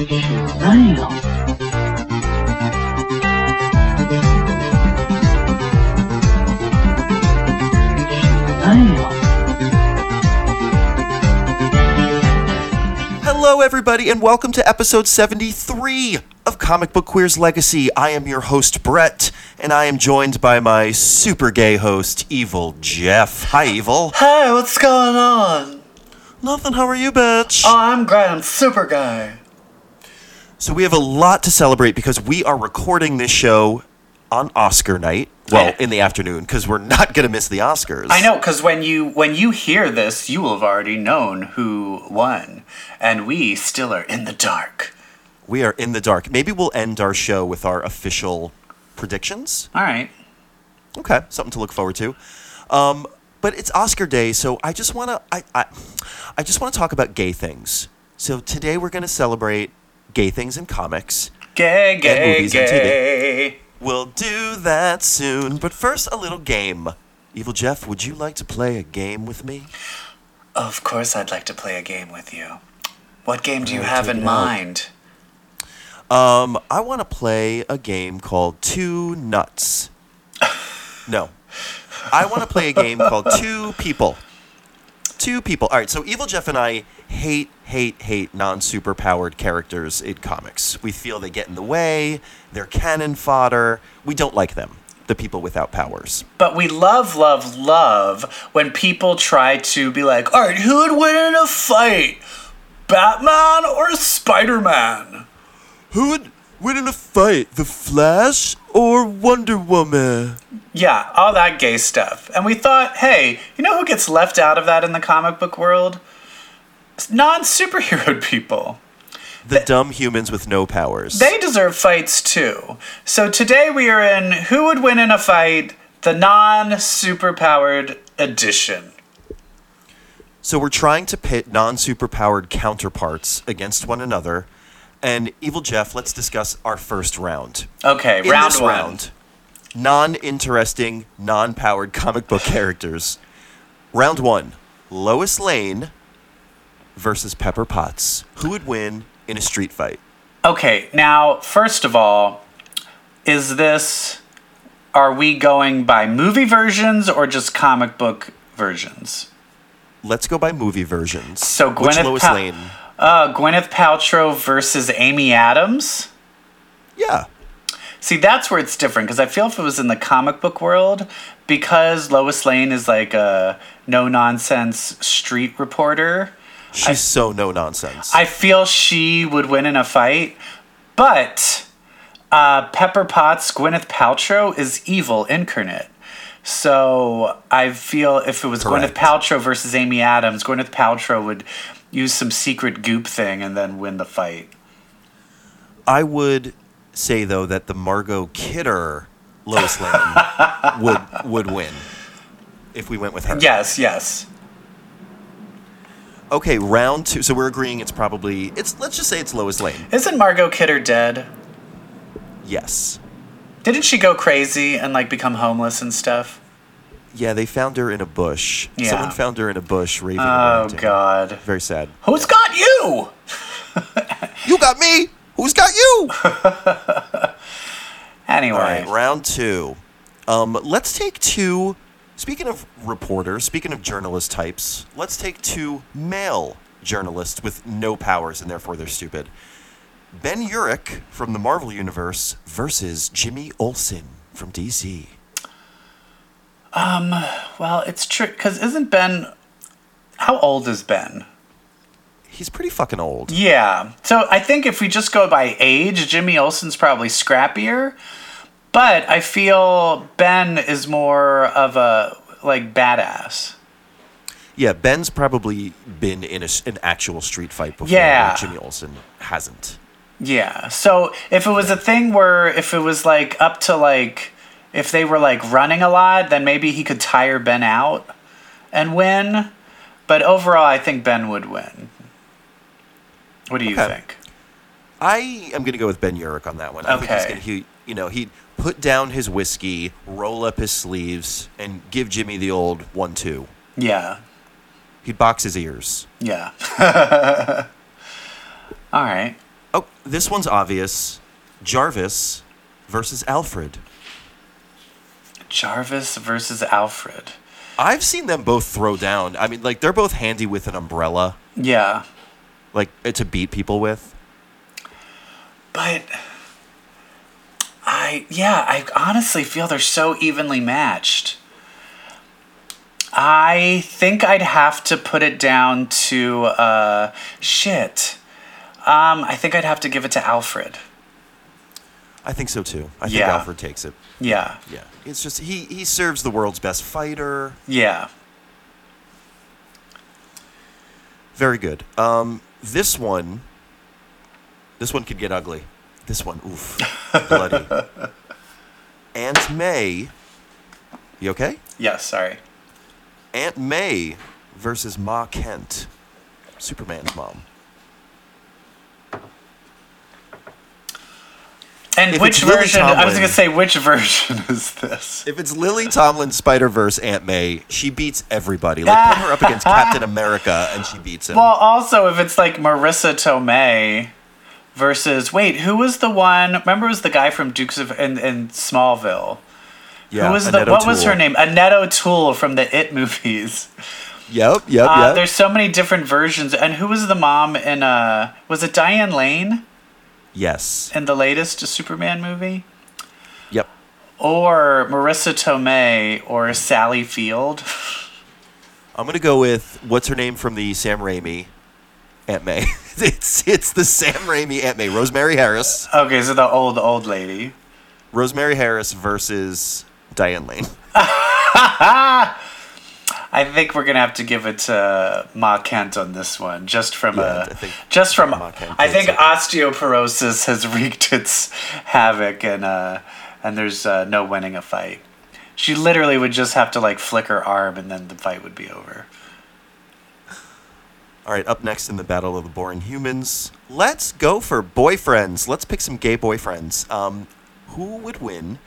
Shazam! Shazam! Hello, everybody, and welcome to episode 73 of Comic Book Queer's Legacy. I am your host, Brett, and I am joined by my super gay host, Evil Jeff. Hi, Evil. Hey, what's going on? Nothing, how are you, bitch? Oh, I'm great. I'm super gay. So, we have a lot to celebrate because we are recording this show on Oscar night. Well, Yeah. in the afternoon, because we're not going to miss the Oscars. I know, because when you when you hear this, you will have already known who won, and we still are in the dark. We are in the dark. Maybe we'll end our show with our official predictions. All right. Okay, something to look forward to. Um, but it's Oscar day, so I just want to I, I I just want to talk about gay things. So today we're going to celebrate gay things in comics. Gay, gay, movies and TV. gay. We'll do that soon, but first a little game. Evil Jeff, would you like to play a game with me? Of course, I'd like to play a game with you. What game do you have in mind? Um, I want to play a game called Two Nuts. No. I want to play a game called Two People. Two People. All right, so Evil Jeff and I hate, hate, hate non superpowered characters in comics. We feel they get in the way, they're cannon fodder. We don't like them, the people without powers. But we love, love, love when people try to be like, all right, who would win in a fight? Batman or Spider Man? Who would win in a fight, the Flash or Wonder Woman? Yeah, all that gay stuff. And we thought, hey, you know who gets left out of that in the comic book world? Non superhero people. The dumb humans with no powers. They deserve fights too. So today we are in Who Would Win in a Fight, the non superpowered edition. So we're trying to pit non-superpowered counterparts against one another. And Evil Jeff, let's discuss our first round. Okay, In round one. round, non-interesting, non-powered comic book characters. Round one: Lois Lane versus Pepper Potts. Who would win in a street fight? Okay, now, first of all, is this. Are we going by movie versions or just comic book versions? Let's go by movie versions. So Which Lois Lane? Uh, Gwyneth Paltrow versus Amy Adams? Yeah. See, that's where it's different because I feel if it was in the comic book world, because Lois Lane is like a no nonsense street reporter, She's so no nonsense. I feel she would win in a fight. But uh, Pepper Potts, Gwyneth Paltrow is evil incarnate. So I feel if it was Correct. Gwyneth Paltrow versus Amy Adams, Gwyneth Paltrow would use some secret goop thing and then win the fight. I would say though that the Margot Kidder Lois Lane would would win if we went with her. Yes, yes. Okay, round two. So we're agreeing it's probably it's. Let's just say it's Lois Lane. Isn't Margot Kidder dead? Yes. Didn't she go crazy and like become homeless and stuff? Yeah, they found her in a bush. Yeah. Someone found her in a bush raving Oh. God. Very sad. Who's got you? You got me. Who's got you? Anyway. All right, round two. Um, let's take two. Speaking of reporters, speaking of journalist types, let's take two male journalists with no powers and therefore they're stupid. Ben Urich from the Marvel Universe versus Jimmy Olsen from DC. Um, Well, it's true because isn't Ben? How old is Ben? He's pretty fucking old. Yeah. So I think if we just go by age, Jimmy Olsen's probably scrappier. But I feel Ben is more of a like badass. Yeah, Ben's probably been in a an actual street fight before. Yeah. Jimmy Olsen hasn't. Yeah. So if it was a thing where if it was like up to like if they were like running a lot, then maybe he could tire Ben out and win. But overall, I think Ben would win. What do you Okay. think? I am going to go with Ben Urich on that one. I think he's Okay. going to, you know, he'd put down his whiskey, roll up his sleeves, and give Jimmy the old one-two. Yeah. He'd box his ears. Yeah. All right. Oh, this one's obvious. Jarvis versus Alfred. Jarvis versus Alfred. I've seen them both throw down. I mean, like they're both handy with an umbrella, Yeah. like uh, to beat people with. But I yeah, I honestly feel they're so evenly matched. I think I'd have to put it down to uh shit. Um I think I'd have to give it to Alfred. I think so too. I think Yeah. Alfred takes it. Yeah. Yeah, it's just he he serves the world's best fighter. Yeah. Very good. Um, this one, this one could get ugly. This one, oof, bloody. Aunt May, you okay? Yes, sorry. Aunt May versus Ma Kent, Superman's mom. And If which version I was gonna say which version is this? If it's Lily Tomlin Spider Verse Aunt May, she beats everybody. Like put her up against Captain America, and she beats him. Well, also if it's like Marisa Tomei versus wait, who was the one? Remember, it was the guy from Dukes of in, in Smallville. yeah, who was Annette the what was her name? Annette O'Toole from the It movies. Yep, yep, Uh, yep. There's so many different versions. And who was the mom in uh was it Diane Lane Yes. in the latest Superman movie? Yep. Or Marisa Tomei or Sally Field? I'm gonna go with what's her name from the Sam Raimi Aunt May. it's it's the Sam Raimi Aunt May. Rosemary Harris. Okay, so the old old lady. Rosemary Harris versus Diane Lane. I think we're gonna have to give it to Ma Kent on this one, just from Yeah, a, I think just from. I think it. osteoporosis has wreaked its havoc, and uh, and there's uh, no winning a fight. She literally would just have to like flick her arm, and then the fight would be over. All right, up next in the Battle of the Boring Humans, let's go for boyfriends. Let's pick some gay boyfriends. Um, who would win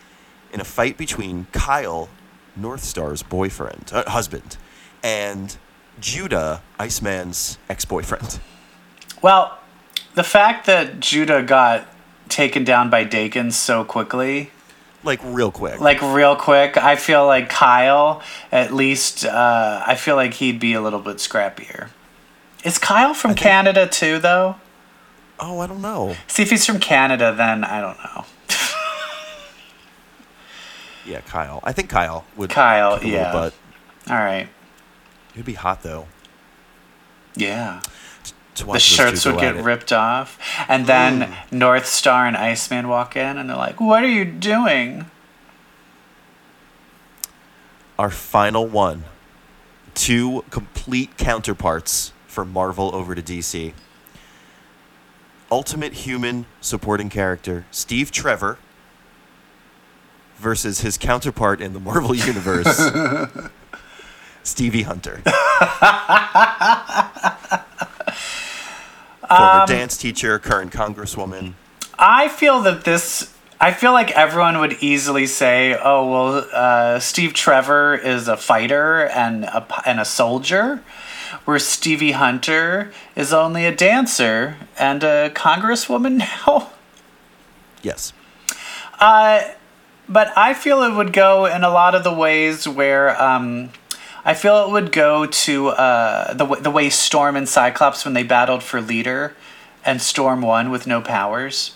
in a fight between Kyle, Northstar's boyfriend, uh, husband, and Judah, Iceman's ex-boyfriend? Well, the fact that Judah got taken down by Dakin so quickly Like real quick. like real quick i feel like kyle at least uh, i feel like he'd be a little bit scrappier is kyle from canada too though oh, I don't know. see if he's from canada then i don't know Yeah, Kyle. I think Kyle would. Kyle, yeah. butt. all right It'd be hot though. yeah To the shirts would get it. ripped off and then north star and iceman walk in and they're like what are you doing Our final one. Two complete counterparts for Marvel over to DC. Ultimate human supporting character Steve Trevor versus his counterpart in the Marvel Universe, Stevie Hunter. Former Um, dance teacher, current congresswoman. I feel that this. I feel like everyone would easily say, "Oh well, uh, Steve Trevor is a fighter and a and a soldier, where Stevie Hunter is only a dancer and a congresswoman now." Yes. Uh, but I feel it would go in a lot of the ways where um, I feel it would go to uh, the the way Storm and Cyclops when they battled for leader, and Storm won with no powers.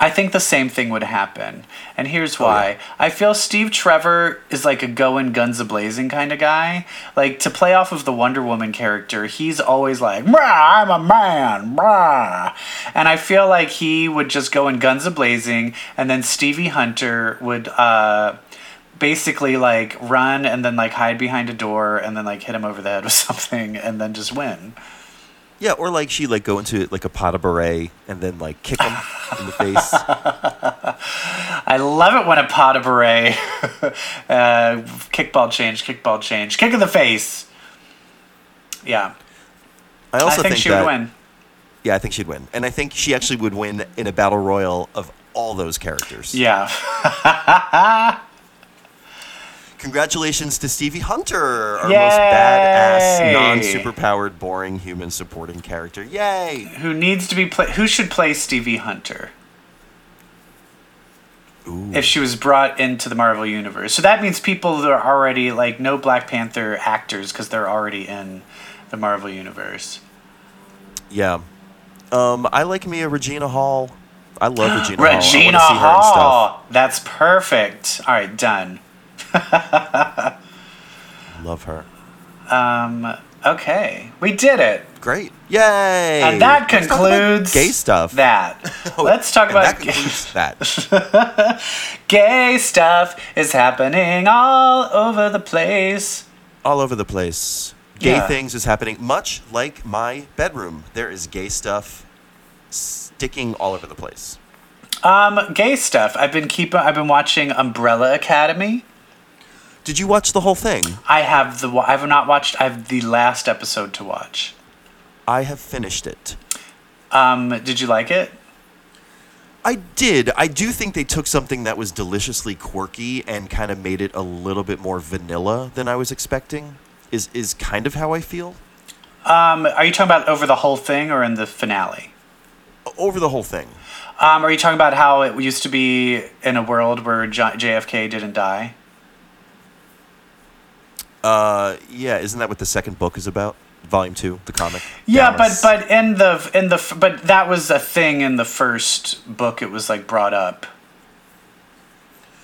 I think the same thing would happen, and here's why. yeah. I feel Steve Trevor is like a going guns a blazing kind of guy. Like to play off of the Wonder Woman character, he's always like, "Brah, I'm a man, brah," and I feel like he would just go in guns a blazing, and then Stevie Hunter would. Uh, basically like run and then like hide behind a door and then like hit him over the head with something and then just win. Yeah, or like she like go into like a pas de bourrée and then like kick him in the face. I love it when a pas de bourrée, uh, kickball change, kickball change, kick in the face. Yeah, I also I think, she that, would win. Yeah, I think she'd win, and I think she actually would win in a battle royal of all those characters. Yeah, Congratulations to Stevie Hunter, our Yay! most badass, non-superpowered, boring human supporting character. Yay! Who needs to be play? Who should play Stevie Hunter? Ooh. if she was brought into the Marvel universe. So that means people that are already like no Black Panther actors because they're already in the Marvel universe. Yeah. Um, I like Mia Regina Hall. I love Regina Hall. Regina in stuff. Hall. That's perfect. All right, done. Love her. Um, okay, we did it. Great. Yay! And that Let's concludes gay stuff. That. Oh, Let's talk about that that. gay stuff is happening all over the place. All over the place. Gay Yeah. things is happening, much like my bedroom. There is gay stuff sticking all over the place. Um, gay stuff. I've been keeping. I've been watching Umbrella Academy. Did you watch the whole thing? I have the. I have not watched. I have the last episode to watch. I have finished it. Um, did you like it? I did. I do think they took something that was deliciously quirky and kind of made it a little bit more vanilla than I was expecting. Is is kind of how I feel Um, are you talking about over the whole thing or in the finale? over the whole thing. Um, are you talking about how it used to be in a world where J- JFK didn't die? Uh, yeah, isn't that what the second book is about? Volume two, the comic. Yeah, Dallas. but but in the in the but that was a thing in the first book. It was like brought up,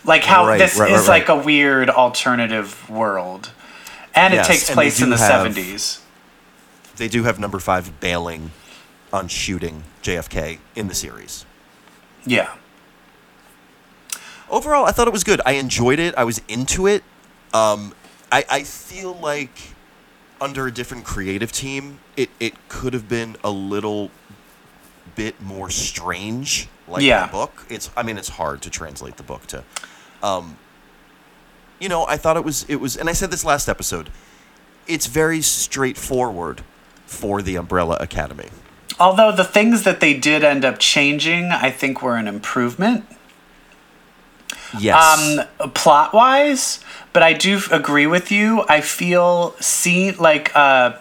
like how Right, this right, is right, right. like a weird alternative world, and Yes, it takes place in the seventies. they do have number five bailing on shooting JFK in the series. Yeah, Overall, I thought it was good. I enjoyed it. I was into it. Um, I, I feel like under a different creative team, it, it could have been a little bit more strange, like Yeah. the book. It's I mean, it's hard to translate the book to. Um, you know, I thought it was it was, and I said this last episode. It's very straightforward for the Umbrella Academy. although the things that they did end up changing, I think were an improvement. Yes. um plot wise but i do agree with you i feel see like uh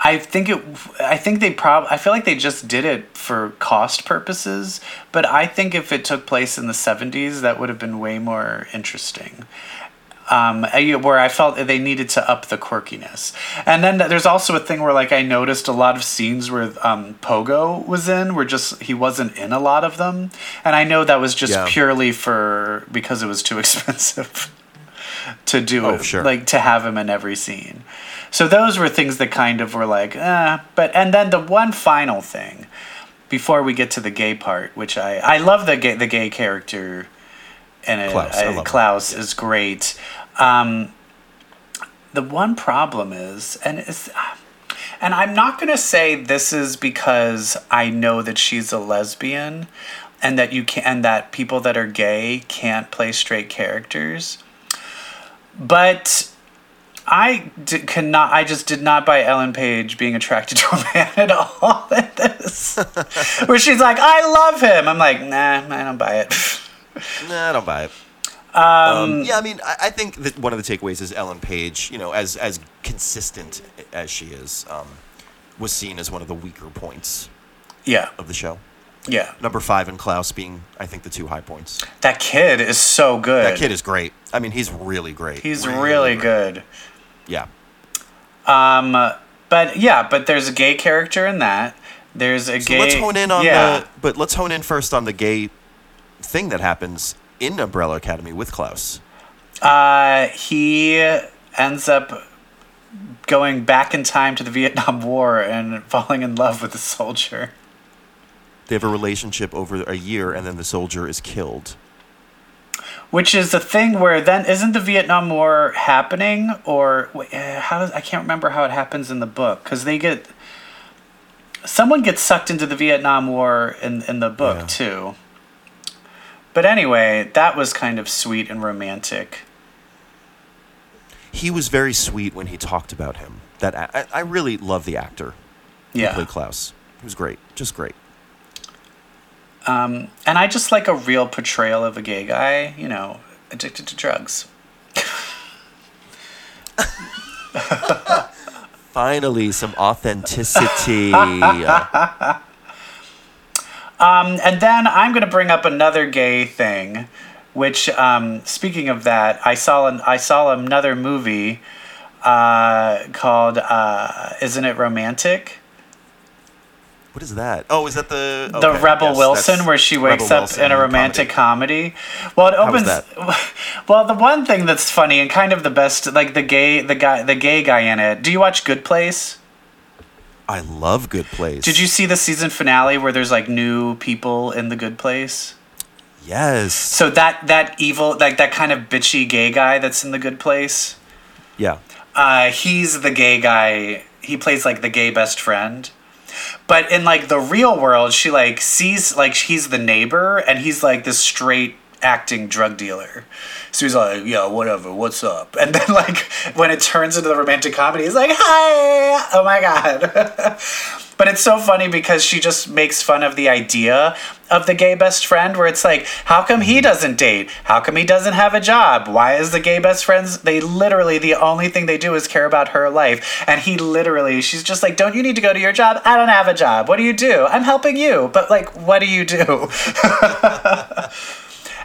i think it i think they prob i feel like they just did it for cost purposes but i think if it took place in the 70s that would have been way more interesting um, where I felt they needed to up the quirkiness. And then there's also a thing where like I noticed a lot of scenes where um, Pogo was in, where just he wasn't in a lot of them, and I know that was just Yeah. purely for because it was too expensive to do Oh, it, sure. like to have him in every scene. So those were things that kind of were like, eh. But and then the one final thing before we get to the gay part, which I I love the gay the gay character and it, Klaus, I I- Klaus is great. Um, the one problem is, and it's, and I'm not gonna say this is because I know that she's a lesbian, and that you can, and that people that are gay can't play straight characters, but. I did, cannot. I just did not buy Ellen Page being attracted to a man at all in this. Where she's like, "I love him." I'm like, "Nah, I don't buy it." Nah, I don't buy it. Um, yeah, I mean, I, I think that one of the takeaways is Ellen Page, you know, as as consistent as she is, um, was seen as one of the weaker points yeah, of the show. yeah. Number five and Klaus being, I think, the two high points. That kid is so good. That kid is great. I mean, he's really great. He's really great. good. Yeah. Um, but yeah, but there's a gay character in that. There's a So gay. let's hone in on yeah. the, but let's hone in first on the gay thing that happens in Umbrella Academy with Klaus. Uh, he ends up going back in time to the Vietnam War and falling in love with a soldier. They have a relationship over a year, and then the soldier is killed. Which is the thing where then isn't the Vietnam War happening or uh, how does I can't remember how it happens in the book because they get someone gets sucked into the Vietnam War in in the book Yeah. too. But anyway, that was kind of sweet and romantic. He was very sweet when he talked about him. That I really love the actor who Yeah. played Klaus. He was great, just great. Um, and I just like a real portrayal of a gay guy, you know, addicted to drugs. Finally, some authenticity. And then I'm going to bring up another gay thing, which, um, speaking of that, I saw an, I saw another movie uh, called uh, "Isn't It Romantic?" what is that? Oh, is that the the Rebel yes, Wilson, where she Rebel wakes up Wilson in a romantic comedy. Well, it opens. Well, the one thing that's funny and kind of the best, like the gay, the guy, the gay guy in it. Do you watch Good Place? I love Good Place. Did you see the season finale where there's like new people in the Good Place? Yes. So that that evil, like that kind of bitchy gay guy that's in the Good Place. Yeah. Uh, he's the gay guy. He plays like the gay best friend. But in like the real world, she like sees like he's the neighbor and he's like this straight acting drug dealer. So he's like, yeah, whatever, what's up? And then like when it turns into the romantic comedy, he's like, hi, oh my god. but it's so funny because she just makes fun of the idea of the gay best friend where it's like, how come he mm-hmm. doesn't date? How come he doesn't have a job? Why is the gay best friends they literally the only thing they do is care about her life. And he literally she's just like, Don't you need to go to your job? I don't have a job. What do you do? I'm helping you. But like, what do you do?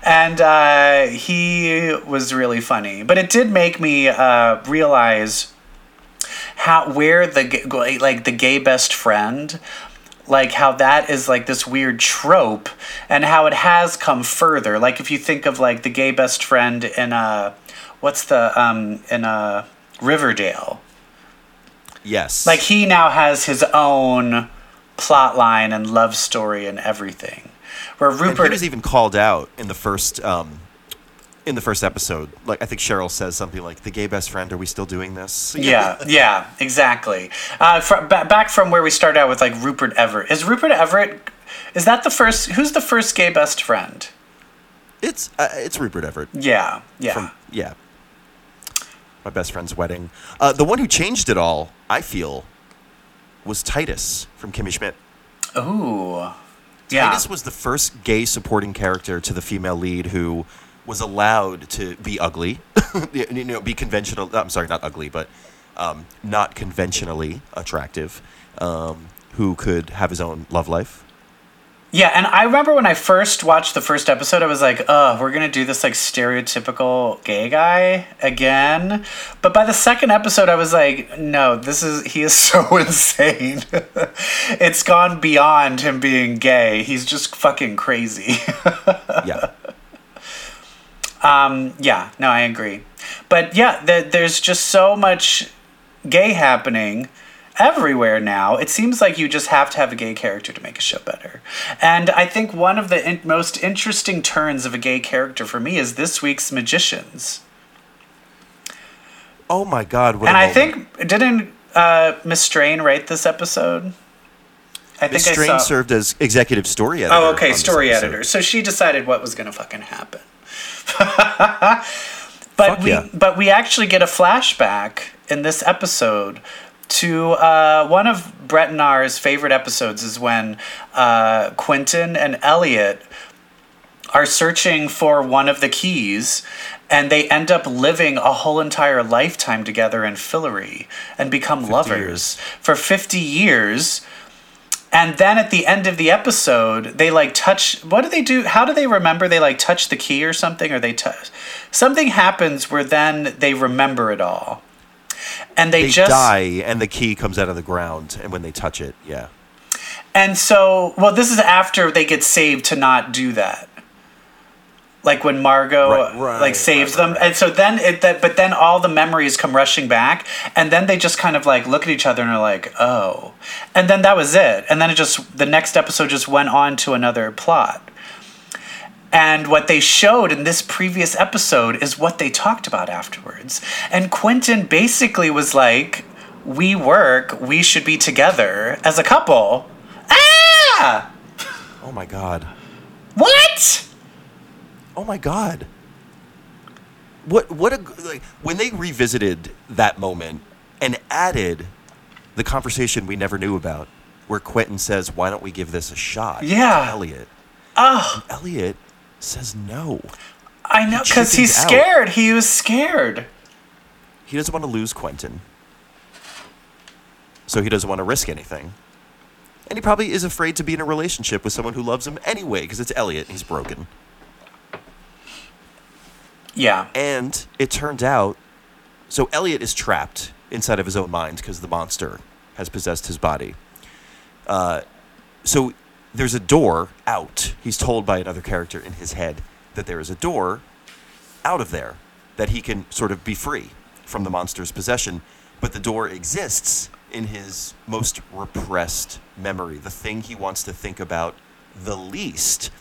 and uh, he was really funny. But it did make me uh, realize how where the like the gay best friend like how that is like this weird trope and how it has come further like if you think of like the gay best friend in uh what's the um in uh riverdale Yes. like he now has his own plot line and love story and everything where And he rupert was even called out in the first um, in the first episode. Like I think Cheryl says something like, "The gay best friend, are we still doing this?" yeah, yeah, exactly. Uh, fr- ba- back from where we started out with like Rupert Everett. Is Rupert Everett? Is that the first? Who's the first gay best friend? It's uh, it's Rupert Everett. Yeah, yeah. From yeah. My best friend's wedding. Uh, the one who changed it all, I feel, was Titus from Kimmy Schmidt. Ooh, yeah. Titus was the first gay supporting character to the female lead who was allowed to be ugly, you know, be conventional. I'm sorry, not ugly, but um, not conventionally attractive. Um, who could have his own love life? Yeah, and I remember when I first watched the first episode, I was like, "Oh, we're gonna do this like stereotypical gay guy again." But by the second episode, I was like, "No, this is he is so insane. it's gone beyond him being gay. He's just fucking crazy." Yeah. Um, yeah, no, I agree. But yeah, the, there's just so much gay happening everywhere now. It seems like you just have to have a gay character to make a show better. And I think one of the in- most interesting turns of a gay character for me is this week's Magicians. Oh my God! What and I moment. think, didn't uh, Miss Strain write this episode? I Miss think I Strain saw. served as executive story editor. Oh, okay, story editor. So she decided what was going to fucking happen. but Fuck we yeah. but we actually get a flashback in this episode to uh, one of Brett and R's favorite episodes is when uh, Quentin and Elliot are searching for one of the keys and they end up living a whole entire lifetime together in Fillory and become lovers years. for 50 years. And then at the end of the episode they like touch what do they do? How do they remember they like touch the key or something? Or they touch something happens where then they remember it all and they, They just die, and the key comes out of the ground, and when they touch it, yeah. And so, well, this is after they get saved to not do that. Like when Margot Right, right, like saves right, them, and so then it that, but then all the memories come rushing back, and then they just kind of like look at each other and are like, oh, and then that was it, and then it just the next episode just went on to another plot. And what they showed in this previous episode is what they talked about afterwards. And Quentin basically was like, We work, we should be together as a couple. Ah! Oh my God. What? Oh my God. What what a like when they revisited that moment and added the conversation we never knew about, where Quentin says, "Why don't we give this a shot?" to Yeah. Elliot. Oh, Elliot says no. I know, because chickens he's out. scared. He was scared. he doesn't want to lose Quentin. So he doesn't want to risk anything. And he probably is afraid to be in a relationship with someone who loves him anyway, because it's Elliot and he's broken. Yeah. And it turned out so Elliot is trapped inside of his own mind because the monster has possessed his body. Uh, so there's a door out. He's told by another character in his head that there is a door out of there that he can sort of be free from the monster's possession. But the door exists in his most repressed memory, the thing he wants to think about the least.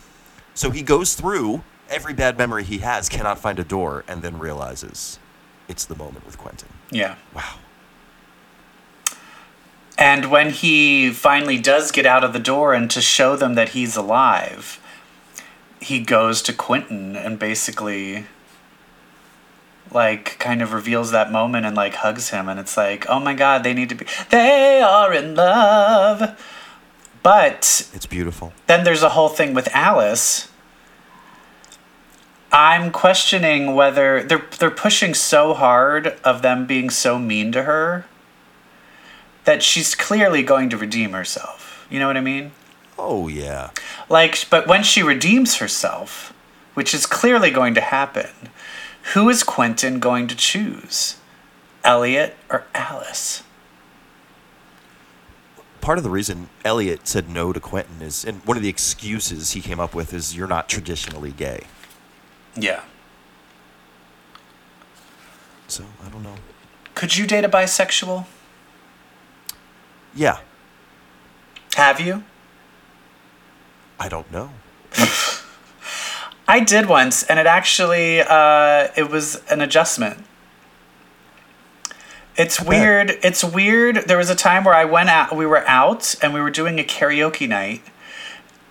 So he goes through every bad memory he has, cannot find a door, and then realizes it's the moment with Quentin. Yeah. Wow. And when he finally does get out of the door and to show them that he's alive, he goes to Quentin and basically like kind of reveals that moment and like hugs him and it's like, "Oh my god, they need to be they are in love." But It's beautiful. then there's a whole thing with Alice. I'm questioning whether they're they're pushing so hard of them being so mean to her that she's clearly going to redeem herself. You know what I mean? Oh, yeah. Like but when she redeems herself, which is clearly going to happen, who is Quentin going to choose? Elliot or Alice? Part of the reason Elliot said no to Quentin is, and one of the excuses he came up with is, you're not traditionally gay. Yeah. So, I don't know. Could you date a bisexual? Yeah. Have you? I don't know. I did once, and it actually uh, it was an adjustment. It's weird. It's weird. There was a time where I went out. We were out, and we were doing a karaoke night,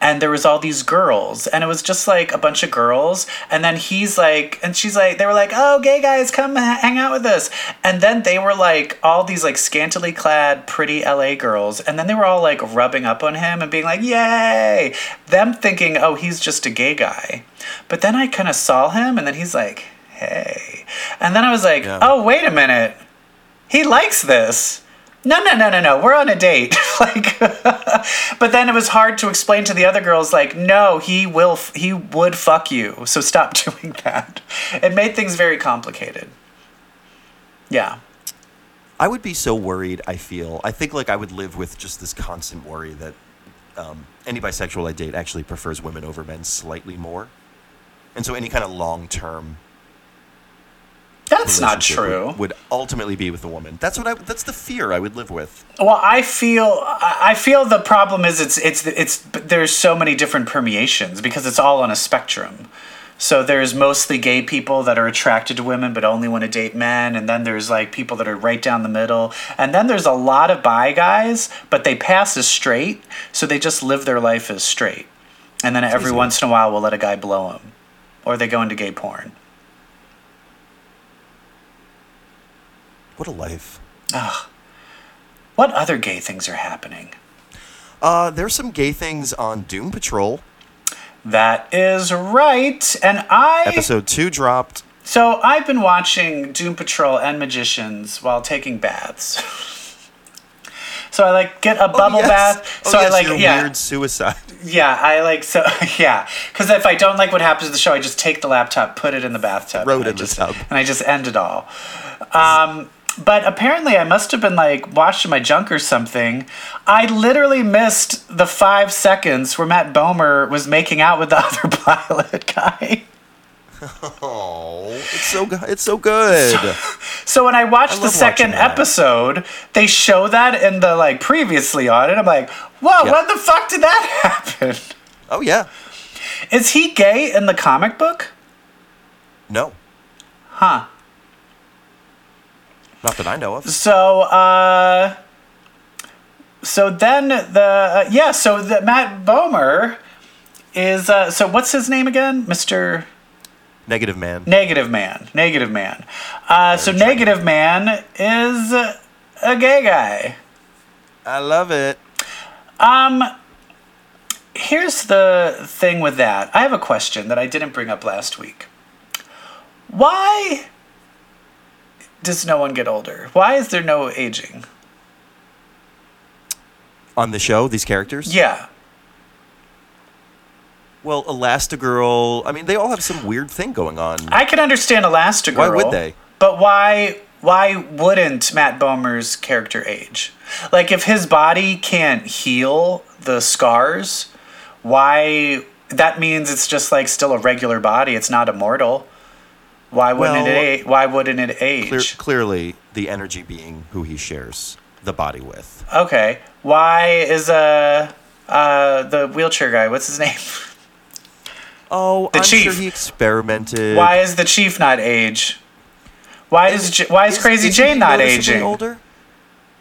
and there was all these girls, and it was just like a bunch of girls. And then he's like, and she's like, they were like, "Oh, gay guys, come hang out with us." And then they were like, all these like scantily clad, pretty LA girls, and then they were all like rubbing up on him and being like, "Yay!" Them thinking, "Oh, he's just a gay guy." But then I kind of saw him, and then he's like, "Hey," and then I was like, Yeah. "Oh, wait a minute." he likes this. No, no, no, no, no. We're on a date. like, but then it was hard to explain to the other girls. Like, no, he will. F- he would fuck you. So stop doing that. It made things very complicated. Yeah. I would be so worried, I feel. I think like I would live with just this constant worry that um, any bisexual I date actually prefers women over men slightly more. And so any kind of long term That's not true. Would, would ultimately be with a woman. That's what I. That's the fear I would live with. Well, I feel I feel the problem is it's it's it's there's so many different permeations because it's all on a spectrum. So there's mostly gay people that are attracted to women but only want to date men, and then there's like people that are right down the middle, and then there's a lot of bi guys, but they pass as straight, so they just live their life as straight, and then every easy. once in a while we'll let a guy blow them, or they go into gay porn. What a life. What other gay things are happening? Uh, there's some gay things on Doom Patrol. That is right, and I Episode two dropped. So I've been watching Doom Patrol and Magicians while taking baths. so I like get a bubble oh, yes. bath. Oh, So yes, I like yeah weird suicide. yeah I like so yeah because if I don't like what happens to the show I just take the laptop put it in the bathtub it and I in the just, tub. and I just end it all. Um, but apparently I must have been like watching my junk or something. I literally missed the five seconds where Matt Bomer was making out with the other pilot guy. Oh, it's so good. It's so good. So when I watched I the second episode, they show that in the like previously on it. I'm like, whoa, Yeah. what the fuck did that happen? oh yeah. Is he gay in the comic book? No, Huh. Not that I know of. So uh so then the uh, yeah, so the Matt Bomer is uh so what's his name again? Mr. Negative man. Negative Man. Negative Man. Uh so Negative Man is a gay guy. I love it. Um, here's the thing with that. I have a question that I didn't bring up last week. Why does no one get older? Why is there no aging? On the show, these characters? Yeah. Well, Elastigirl, I mean, they all have some weird thing going on. I can understand Elastigirl. Why would they? But why why wouldn't Matt Bomer's character age? Like if his body can't heal the scars, why that means it's just like still a regular body. It's not immortal. Why wouldn't Well, it a- why wouldn't it age? Clear, clearly, the energy being who he shares the body with. Okay. Why is uh uh the wheelchair guy, what's his name? Oh, The I'm chief. sure he experimented. Why is the chief not age? Why is, why is, Crazy isn't Jane he not aging? Older?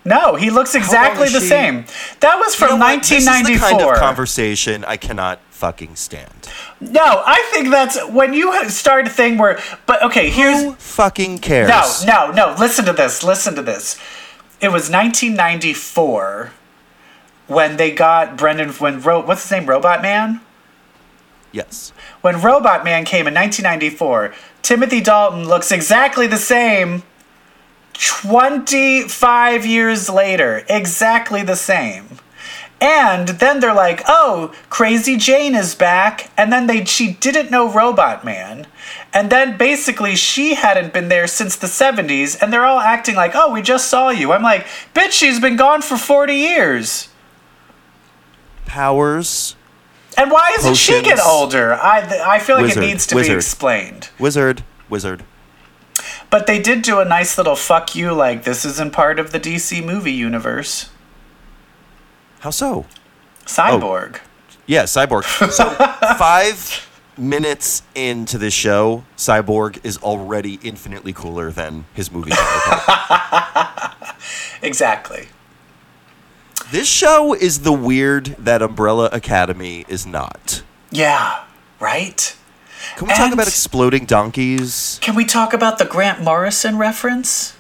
No, he looks exactly the she- same. That was You from know what? This is the 1994. kind of conversation I cannot fucking stand. no, I think that's when you start a thing where. But okay, here's Who fucking cares? no, no, no. Listen to this. Listen to this. It was 1994 when they got Brendan. When Ro- what's his name? Robot Man. Yes. When Robot Man came in 1994, Timothy Dalton looks exactly the same 25 years later. Exactly the same. And then they're like, "Oh, Crazy Jane is back." And then they she didn't know Robot Man. And then basically she hadn't been there since the 70s and they're all acting like, "Oh, we just saw you." I'm like, "Bitch, she's been gone for 40 years." Powers, And why doesn't she get older? I I feel like Wizard, it needs to be explained. wizard, wizard. But they did do a nice little fuck you, like this isn't part of the DC movie universe. How so? Cyborg. Oh, yeah, Cyborg. So five minutes into this show, Cyborg is already infinitely cooler than his movie counterpart. Exactly. this show is the weird that Umbrella Academy is not. Yeah. Right. Can we talk about exploding donkeys? Can we talk about the Grant Morrison reference?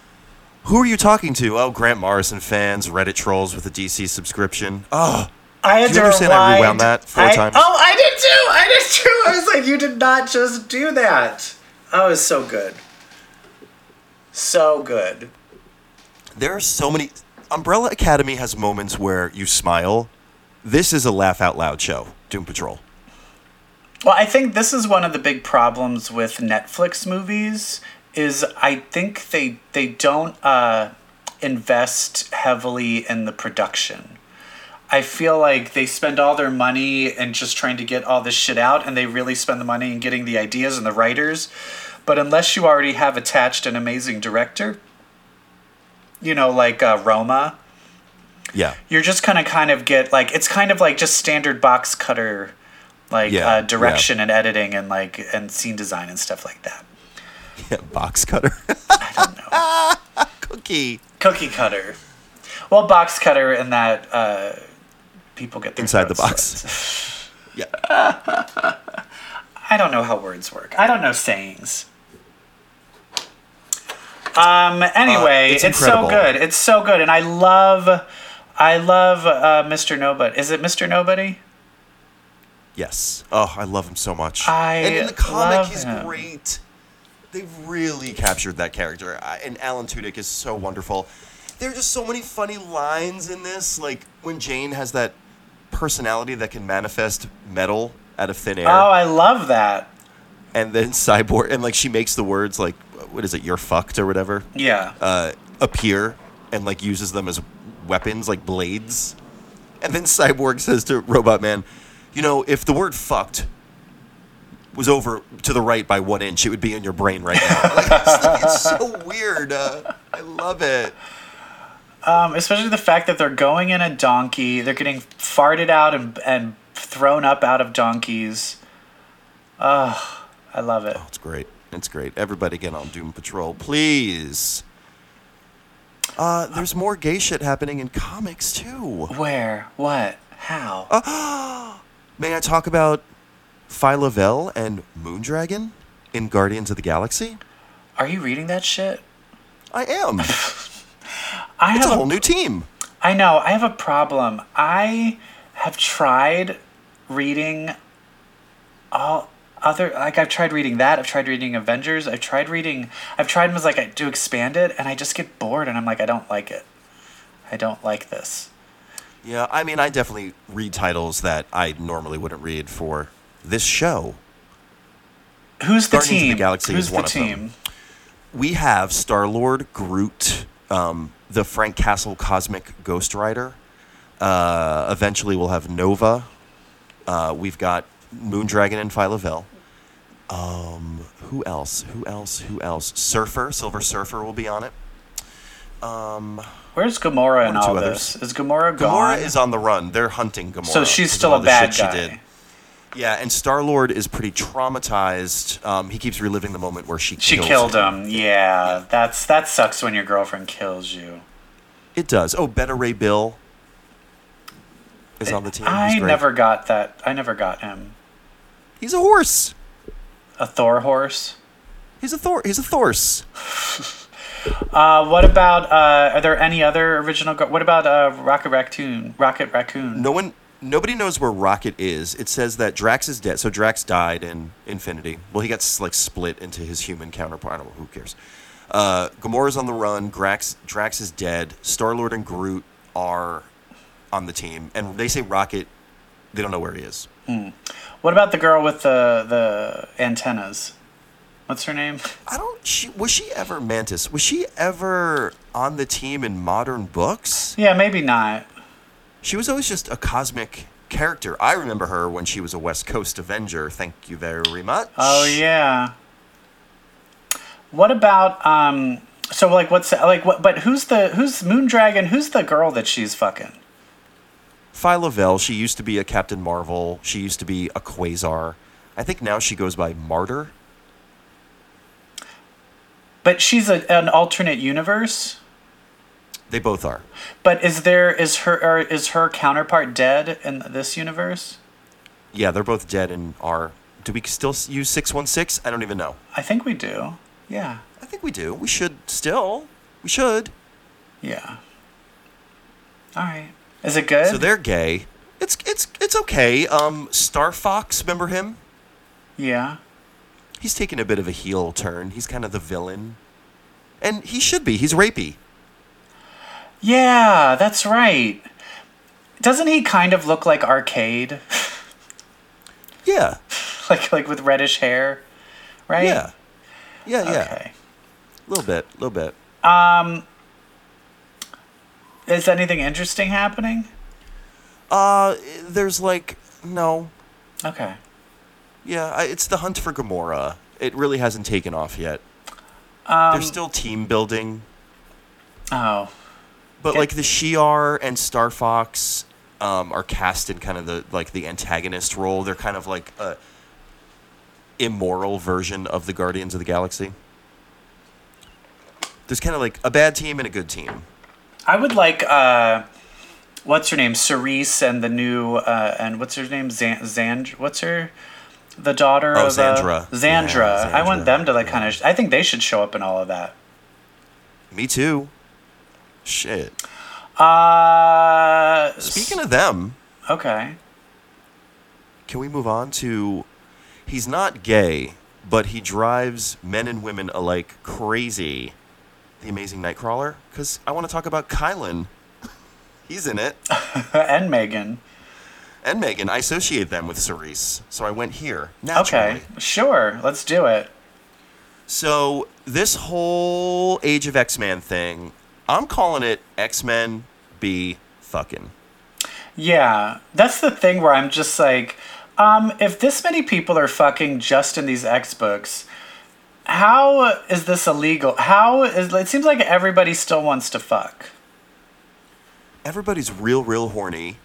Who are you talking to? Oh, Grant Morrison fans, Reddit trolls with a DC subscription. Oh, I had Do you to understand I rewound that four I- times? Oh, I did too. I did too. I was like, you did not just do that. Oh, it was so good. So good. there are so many. Umbrella Academy has moments where you smile. This is a laugh out loud show. Doom Patrol. Well, I think this is one of the big problems with Netflix movies is I think they they don't uh, invest heavily in the production. I feel like they spend all their money and just trying to get all this shit out, and they really spend the money in getting the ideas and the writers. But unless you already have attached an amazing director, you know, like uh, Roma, Yeah. you're just gonna kind of get like it's kind of like just standard box cutter like Yeah, uh, yeah. direction and editing and like and scene design and stuff like that Yeah, box cutter. i don't know Cookie. cookie cutter well box cutter in that uh people get their Inside the box. slit. Yeah. i don't know how words work i don't know sayings um anyway Uh, it's it's, so good it's so good and i love i love uh mr nobody is it mr nobody Yes. Oh, I love him so much. I and in the comic, love he's him. great. They've really captured that character, I, and Alan Tudyk is so wonderful. There are just so many funny lines in this, like when Jane has that personality that can manifest metal out of thin air, oh i love that and then Cyborg, and like she makes the words like, "What is it? You're fucked" or whatever, yeah uh, appear, and like uses them as weapons, like blades. And then Cyborg says to Robot Man, "You know, if the word fucked was over to the right by one inch, it would be in your brain right now." Like, it's, like, it's so weird. Uh, I love it. Um, especially the fact that they're going in a donkey, they're getting farted out and, and thrown up out of donkeys. Ugh, I love it. Oh, it's great. It's great. Everybody get on Doom Patrol, please. Uh, there's more gay shit happening in comics too. Where? What? How? May I talk about Phyla-Vell and Moondragon in Guardians of the Galaxy? Are you reading that shit? I am. It's I a have whole a, new team. I know. I have a problem. I have tried reading all. other like I've tried reading that. I've tried reading Avengers. I've tried reading. I've tried them as like to expand it, and I just get bored, and I'm like, I don't like it. I don't like this. Yeah, I mean, I definitely read titles that I normally wouldn't read for this show. Who's the Guardians of the? Galaxy Who's is the one of them. team? We have Star Lord, Groot, um, the Frank Castle Cosmic Ghost Rider. Uh, eventually, we'll have Nova. Uh, we've got Moondragon and Phyla-Vell. Um, who else? Who else? Who else? Surfer, Silver Surfer will be on it. Um, Where's Gamora in One two all others. this? Is Gamora gone? Gamora is on the run. They're hunting Gamora. so she's still a bad guy. She did. Yeah, and Star Lord is pretty traumatized. Um, he keeps reliving the moment where she She killed him. Yeah, that's that sucks when your girlfriend kills you. It does. Oh, Beta Ray Bill is on the team. I never got that. I never got him. He's a horse. A Thor horse. He's a Thor. He's a Thorse. Uh, what about? Uh, are there any other original? Go- what about uh, Rocket Raccoon? Rocket Raccoon. No one. Nobody knows where Rocket is. It says that Drax is dead. So Drax died in Infinity. Well, he got like split into his human counterpart. I don't know. Who cares? Uh, Gamora's on the run. Drax, Drax is dead. Star Lord and Groot are on the team, and they say Rocket. They don't know where he is. What about the girl with the the antennas? What's her name? I don't. She was she ever Mantis? Was she ever on the team in modern books? Yeah, maybe not. She was always just a cosmic character. I remember her when she was a West Coast Avenger. Thank you very much. Oh yeah. What about um? So like, what's like what? But who's the who's Moondragon? Who's the girl that she's fucking? Phyla-Vell, she used to be a Captain Marvel. She used to be a Quasar. I think now she goes by Martyr. But she's a, an alternate universe. They both are. But is there is her or is her counterpart dead in this universe? Yeah, they're both dead and are. Do we still use 616? I don't even know. I think we do. Yeah. I think we do. We should still. We should. Yeah. All right. Is it good? So they're gay. It's it's it's okay. Um Star Fox, remember him? yeah. He's taking a bit of a heel turn. He's kind of the villain. And he should be. He's rapey. Yeah, that's right. Doesn't he kind of look like Arcade? Yeah. like like with reddish hair, right? Yeah. Yeah, yeah. Okay. A little bit, a little bit. Um Is anything interesting happening? Uh there's like no. Okay. Yeah, I- it's the hunt for Gamora. It really hasn't taken off yet. Um, There's still team building, Oh. But like the Shi'ar and Star Fox um, are cast in kind of the like the antagonist role. They're kind of like a immoral version of the Guardians of the Galaxy. There's kind of like a bad team and a good team. I would like uh what's her name? Cerise and the new uh and what's her name? Zan Zand what's her the daughter Oh, of uh, Xandra. Xandra. Yeah, I want them to like kind of I think they should show up in all of that. Me too. Shit. Uh Speaking of them, Okay. can we move on to? He's not gay, but he drives men and women alike crazy. The Amazing Nightcrawler, because I want to talk about Kylun. He's in it, and Meggan. and Meggan. I associate them with Cerise, so I went here naturally. Okay. Sure. Let's do it. So this whole Age of X Men thing, I'm calling it X Men be fucking. Yeah, that's the thing where I'm just like, um, if this many people are fucking just in these X books, how is this illegal? How is it seems like everybody still wants to fuck. Everybody's real, real horny,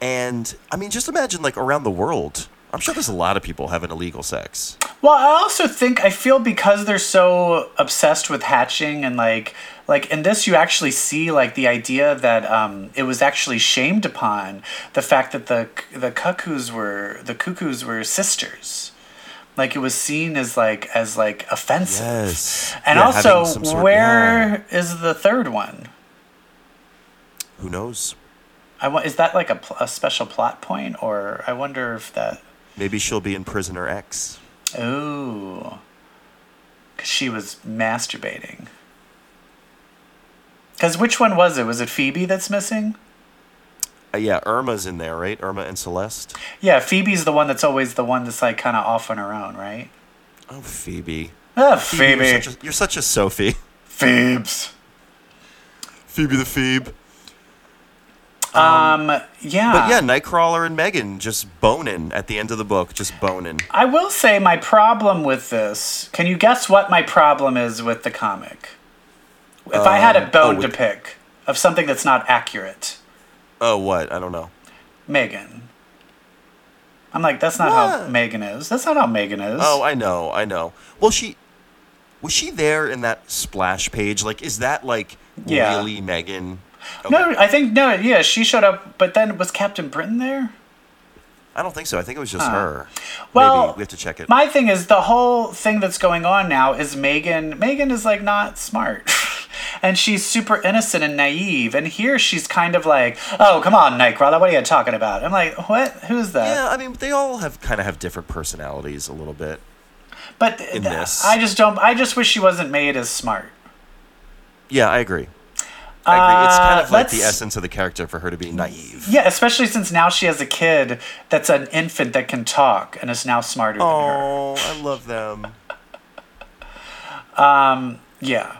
and I mean, just imagine like around the world. I'm sure there's a lot of people having illegal sex. Well, I also think I feel because they're so obsessed with hatching and like like in this you actually see like the idea that um, it was actually shamed upon the fact that the the cuckoos were the cuckoos were sisters. Like it was seen as like as like offensive. Yes. And Yeah, also, sort- where is the third one? Who knows? I want is that like a, a special plot point, or I wonder if that. Maybe she'll be in Prisoner X. Ooh. Because she was masturbating. Because which one was it? Was it Phoebe that's missing? Uh, yeah, Irma's in there, right? Irma and Celeste. Yeah, Phoebe's the one that's always the one that's like kind of off on her own, right? Oh, Phoebe. Ah, Phoebe, Phoebe. You're such, a, you're such a Sophie. Phoebes. Phoebe the Phoebe. Um, yeah. But yeah, Nightcrawler and Meggan just boning at the end of the book, just boning. I will say my problem with this. Can you guess what my problem is with the comic? If I had a Um, bone oh, to pick of something that's not accurate, Oh, what? I don't know. Meggan. I'm like, that's not how Meggan is. That's not how Meggan is. Oh, I know, I know. Well, she was she there in that splash page? Like, is that like Yeah. really Meggan? No, I think no. Yeah, she showed up, but then was Captain Britain there? I don't think so. I think it was just Huh. her. Well, Maybe we have to check it. My thing is the whole thing that's going on now is Meggan. Meggan is like not smart. And she's super innocent and naive. And here she's kind of like, oh, come on, Nightcrawler, what are you talking about? I'm like, what? Who's that? yeah, I mean, they all have kind of have different personalities a little bit. But in th- this. I just don't. I just wish she wasn't made as smart. Yeah, I agree. I agree. It's kind Uh, of like the essence of the character for her to be naive. Yeah, especially since now she has a kid that's an infant that can talk and is now smarter than her. Oh, I love them. um, Yeah.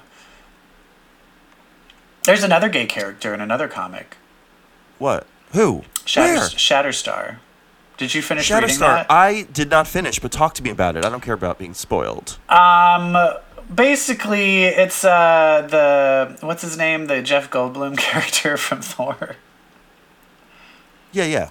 There's another gay character in another comic, What? Who? Shatter, Where? Shatterstar. Did you finish reading Shatterstar. that? I did not finish, but talk to me about it. I don't care about being spoiled. Um, basically, it's uh the what's his name, the Jeff Goldblum character from Thor. Yeah, yeah.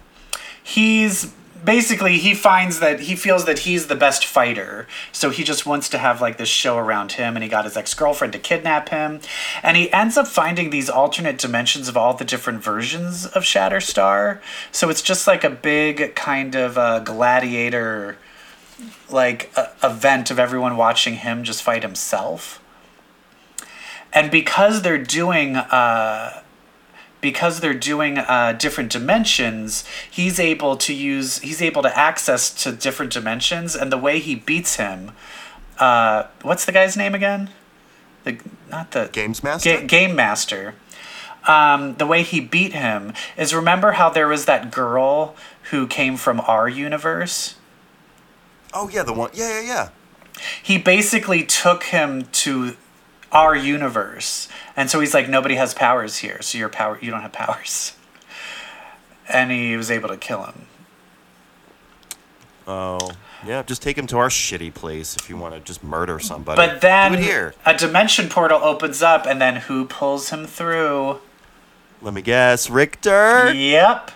he's basically he finds that he feels that he's the best fighter so he just wants to have like this show around him and he got his ex-girlfriend to kidnap him and he ends up finding these alternate dimensions of all the different versions of shatterstar so it's just like a big kind of uh, gladiator like uh, event of everyone watching him just fight himself and because they're doing uh, because they're doing uh, different dimensions, he's able to use he's able to access to different dimensions, and the way he beats him, uh, what's the guy's name again? The not the Games Master? Ga- game master. Um, the way he beat him is remember how there was that girl who came from our universe. Oh, yeah, the one. Yeah, yeah, yeah. he basically took him to our universe and so he's like nobody has powers here so your power you don't have powers and he was able to kill him Oh, yeah. Just take him to our shitty place if you want to just murder somebody. but then here. a dimension portal opens up and then who pulls him through Let me guess, Rictor. yep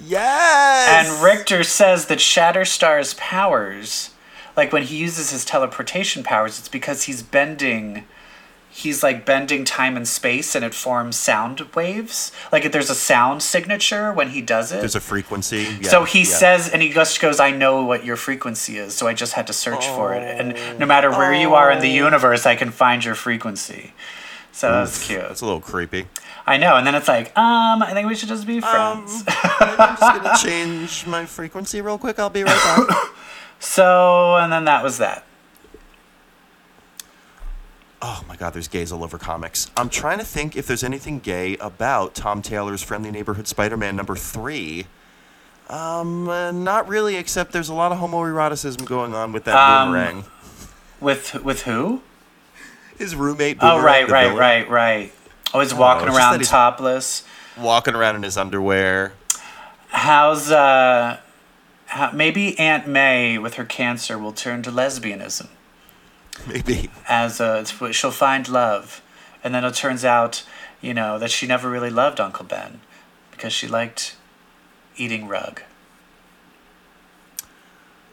Yes. and rictor says that shatterstar's powers like when he uses his teleportation powers it's because he's bending he's like bending time and space and it forms sound waves like if there's a sound signature when he does it There's a frequency. Yeah, so he yeah. says, and he just goes, I know what your frequency is, so I just had to search for it. And no matter where you are in the oh. universe, I can find your frequency. So that's cute. That's a little creepy. I know. And then it's like, um, I think we should just be Um, friends. I'm just gonna change my frequency real quick. I'll be right back. so, and then that was that. Oh my God, there's gays all over comics. I'm trying to think if there's anything gay about Tom Taylor's Friendly Neighborhood Spider-Man number three. Um, uh, not really, except there's a lot of homoeroticism going on with that Um, boomerang. With with who? His roommate. Oh, right, right, villain, right, right. Always walking it's around he's- topless. Walking around in his underwear. How's, uh, how, maybe Aunt May with her cancer will turn to lesbianism. Maybe. as what- she'll find love, and then it turns out, you know, that she never really loved Uncle Ben because she liked eating rug.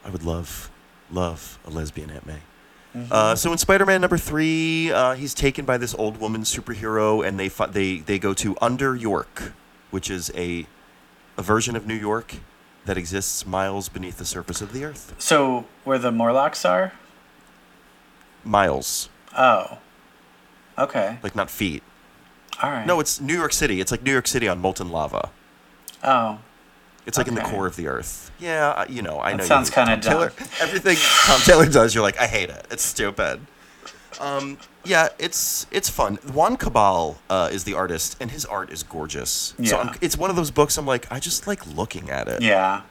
I would love, love a lesbian Aunt May. Uh, so in Spider-Man number three, uh, he's taken by this old woman superhero, and they fi- they they go to Under York, which is a a version of New York that exists miles beneath the surface of the earth. So where the Morlocks are? Miles, Oh, okay, like not feet. all right. No, it's New York City. It's like New York City on molten lava. oh, It's like in the core of the earth. Yeah, you know, I know. you sounds kinda Tom Taylor. Everything Tom Taylor does, you're like, I hate it. It's stupid. Um, yeah, it's it's fun. Juan Cabal uh, is the artist, and his art is gorgeous. So Yeah. I'm, it's one of those books. I'm like, I just like looking at it. Yeah.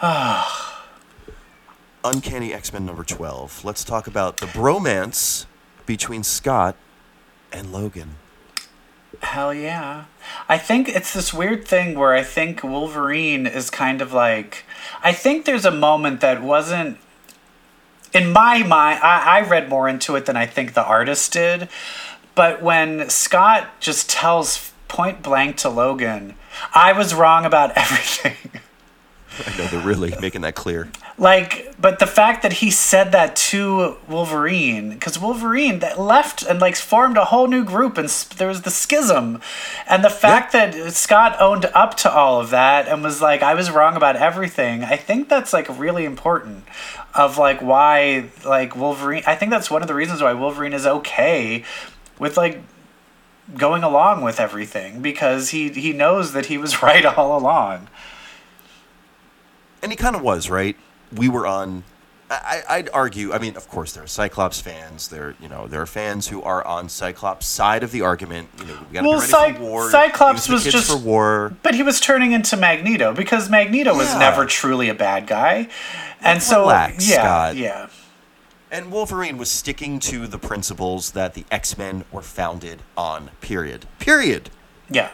Uncanny X Men number twelve. Let's talk about the bromance between Scott and Logan. Hell yeah. I think it's this weird thing where I think Wolverine is kind of like. I think there's a moment that wasn't. In my mind, I, I read more into it than I think the artist did. But when Scott just tells point blank to Logan, I was wrong about everything. I know they're really making that clear. Like but the fact that he said that to wolverine because wolverine that left and like formed a whole new group and s- there was the schism. And the fact that scott owned up to all of that and was like i was wrong about everything i think that's like really important of like why like wolverine i think that's one of the reasons why wolverine is okay with like going along with everything because he he knows that he was right all along. And he kind of was right. We were on. I, I'd argue. I mean, of course, there are Cyclops fans. There, you know, there are fans who are on Cyclops' side of the argument. You know, we got to Well, be ready Cy- for war. Cyclops was just- for war. But he was turning into Magneto because Magneto was Yeah. never truly a bad guy. And so Relax, yeah, Scott. yeah. And Wolverine was sticking to the principles that the X Men were founded on. Period. Period. Yeah.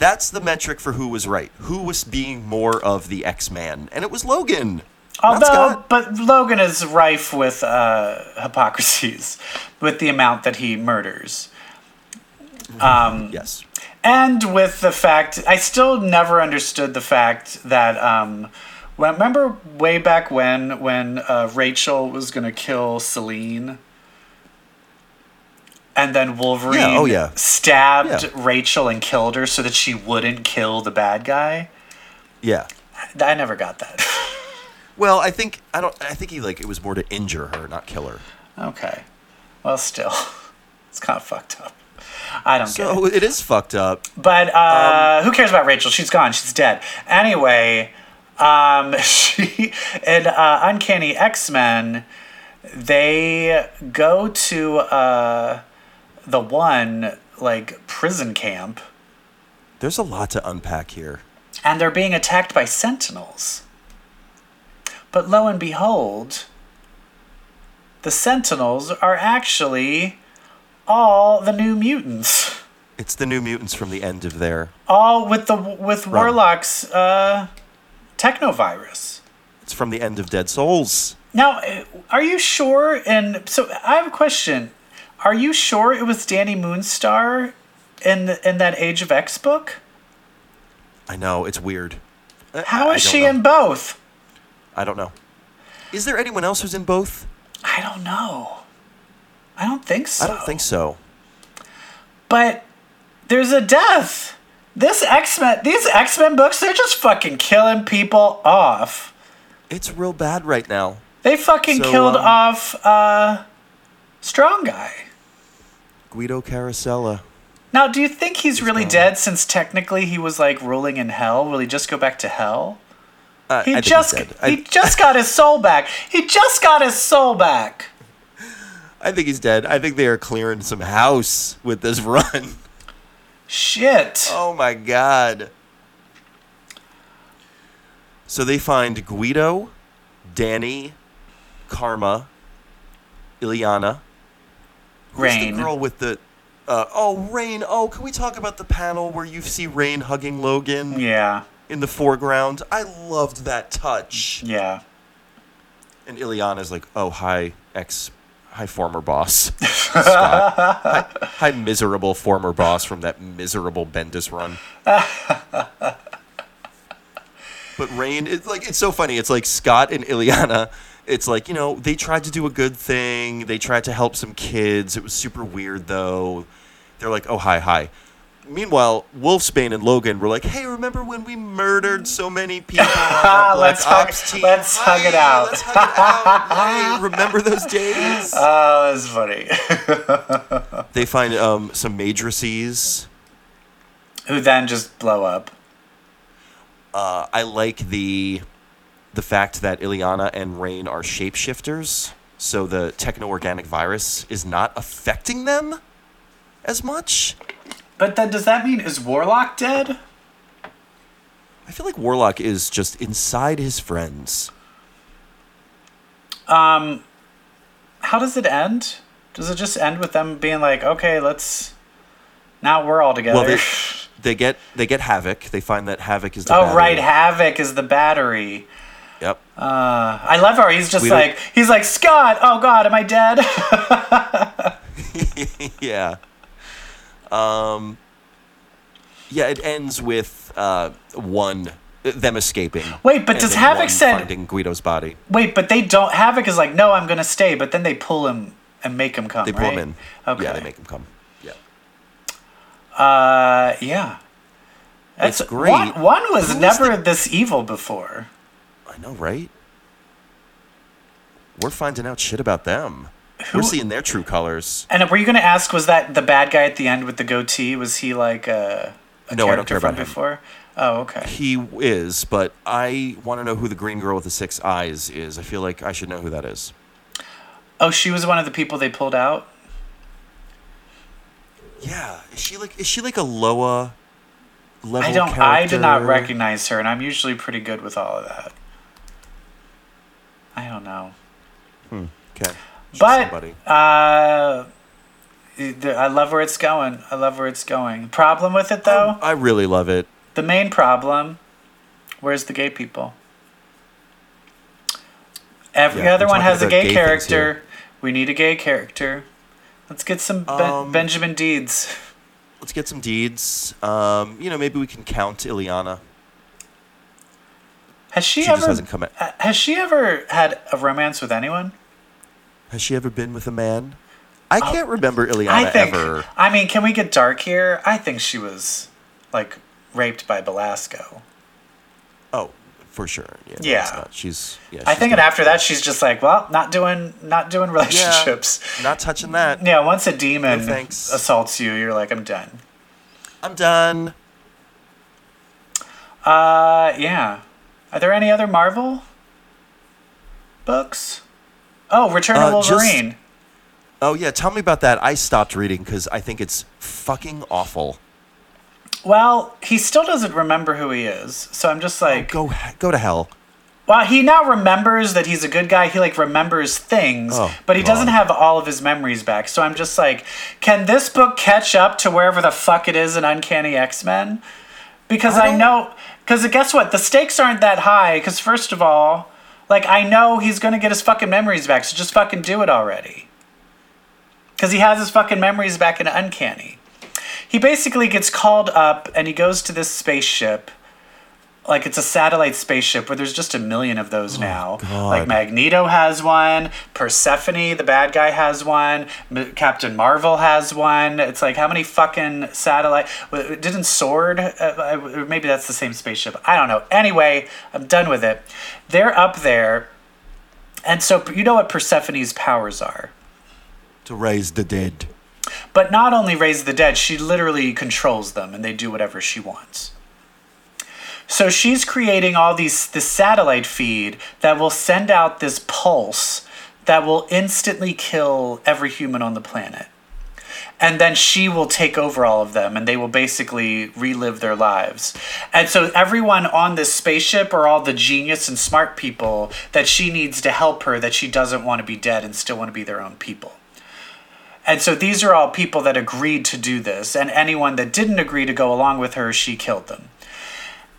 That's the metric for who was right. Who was being more of the X Man, and it was Logan. Although but Logan is rife with uh hypocrisies with the amount that he murders. Um Yes. and with the fact I still never understood the fact that um remember way back when when uh, Rachel was gonna kill Selene and then Wolverine Yeah, oh, yeah. stabbed Yeah. Rachel and killed her so that she wouldn't kill the bad guy. Yeah. I never got that. Well, I think I don't. I think he like it was more to injure her, not kill her. okay. Well still. It's kind of fucked up. I don't get it. So it is fucked up. But uh, who cares about Rachel? She's gone. She's dead. Anyway, um, she in uh, Uncanny X Men, they go to uh, the one like prison camp, There's a lot to unpack here. and they're being attacked by Sentinels. But lo and behold, the Sentinels are actually all the New Mutants. It's the New Mutants from the end of their. all with the with Warlock's uh, technovirus. It's from the end of Dead Souls. Now, uh, are you sure? And so I have a question: Are you sure it was Dani Moonstar in the, in that Age of X book? I know it's weird. How I is she know. in both? I don't know. Is there anyone else who's in both? I don't know. I don't think so. I don't think so. But there's a death. This X Men, these X Men books, they're just fucking killing people off. It's real bad right now. They fucking So, killed um, off uh, Strong Guy. Guido Carosella. Now, do you think he's, really gone. dead since technically he was like ruling in hell? Will he just go back to hell? Uh, He I he's just he I, just got his soul back. He just got his soul back. I think he's dead. I think they are clearing some house with this run. Shit. Oh my god. So they find Guido, Dani, Karma, Illyana. Who's Rahne. the girl with the uh, oh Rahne? Oh, can we talk about the panel where you see Rahne hugging Logan Yeah. in the foreground? I loved that touch. Yeah. And Illyana's like, "Oh, hi, ex, hi, former boss, Scott. Hi, hi, miserable former boss from that miserable Bendis run." but Rahne, it's like it's so funny. It's like Scott and Illyana. It's like you know they tried to do a good thing. They tried to help some kids. It was super weird though. They're like, "Oh, hi, hi." Meanwhile, Wolfsbane and Logan were like, "Hey, remember when we murdered so many people on that Black Let's hug- let's hug it out." Let's hug it out. Hey, remember those days?" Oh, that's funny. they find um, some matrices. who then just blow up. Uh, I like the the fact that Illyana and Rahne are shapeshifters, so the techno organic virus is not affecting them as much. But then does that mean is Warlock dead? I feel like Warlock is just inside his friends. Um how does it end? Does it just end with them being like, "Okay, let's now we're all together." Well, they, they get they get Havoc. They find that Havoc is the oh, battery. right, Havoc is the battery. Yep. Uh, I love how he's just We don't- like he's like Scott. Oh God, am I dead? yeah. Um. Yeah, it ends with uh, one them escaping. Wait, but does Havoc said- finding Guido's body? Wait, but they don't. Havoc is like, no, I'm gonna stay. But then they pull him and make him come. They pull right? him in. Okay. Yeah, they make him come. Yeah. Uh, yeah. That's It's great. One, one was Who never the- this evil before. I know, right? We're finding out shit about them. Who- We're seeing their true colors. And were you gonna ask? Was that the bad guy at the end with the goatee? Was he like a, a No, I character don't care from about him. before? Oh, okay. He is, but I want to know who the green girl with the six eyes is. I feel like I should know who that is. Oh, she was one of the people they pulled out. Yeah, is she like is she like a Loa level I don't. I did not recognize her, and I'm usually pretty good with all of that. I don't know, Okay. She's but uh, I love where it's going. I love where it's going. Problem with it though, I really love it. the main problem. Where's the gay people? Every Yeah, other one has a gay, gay character. We need a gay character. Let's get some ben- Um, Benjamin Deeds. Let's get some deeds. Um, you know, maybe we can count Illyana. Has she, She ever? just hasn't come uh, Has she ever had a romance with anyone? Has she ever been with a man? I can't remember Illyana Oh, I think. ever. I mean, can we get dark here? I think she was like raped by Belasco. Oh, for sure. Yeah. Yeah. not. She's. Yeah. I she's think, and after that, she's just like, well, not doing, not doing relationships. Not touching that. Yeah, once a demon No assaults you, you're like, I'm done. I'm done. Uh, yeah. Are there any other Marvel books? Oh, Return of Uh, just- Wolverine. Oh yeah, tell me about that. I stopped reading because I think it's fucking awful. Well, he still doesn't remember who he is, so I'm just like, Go go to hell. well, he now remembers that he's a good guy. He like remembers things, Oh, but he doesn't have all of his memories back. So I'm just like, can this book catch up to wherever the fuck it is in Uncanny X Men? Because I I, know, because guess what? The stakes aren't that high. Because first of all, like I know he's gonna get his fucking memories back. So just fucking do it already. Because he has his fucking memories back in Uncanny. He basically gets called up and he goes to this spaceship. Like it's a satellite spaceship where there's just a million of those now. Oh, God. Like Magneto has one, Persephone, the bad guy, has one, M- Captain Marvel has one. It's like how many fucking satellite? Didn't Sword? Uh, uh, maybe that's the same spaceship. I don't know. Anyway, I'm done with it. They're up there, and so you know what Persephone's powers are. To raise the dead. But not only raise the dead, she literally controls them and they do whatever she wants. So she's creating all these this satellite feed that will send out this pulse that will instantly kill every human on the planet. And then she will take over all of them and they will basically relive their lives. And so everyone on this spaceship are all the genius and smart people that she needs to help her that she doesn't want to be dead and still want to be their own people. And so these are all people that agreed to do this, and anyone that didn't agree to go along with her, she killed them.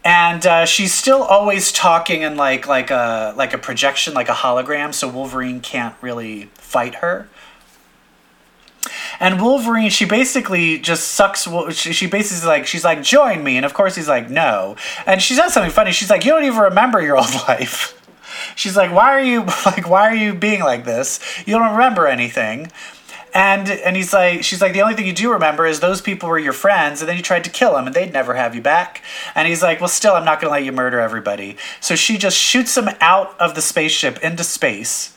And uh, she's still always talking in like like a like a projection, like a hologram, so Wolverine can't really fight her. And Wolverine, she basically just sucks. She, basically like she's like join me, and of course he's like no. And she says something funny. She's like you don't even remember your old life. She's like why are you like why are you being like this? You don't remember anything. And and he's like, she's like, the only thing you do remember is those people were your friends, and then you tried to kill them, and they'd never have you back. And he's like, well, still, I'm not gonna let you murder everybody. So she just shoots him out of the spaceship into space.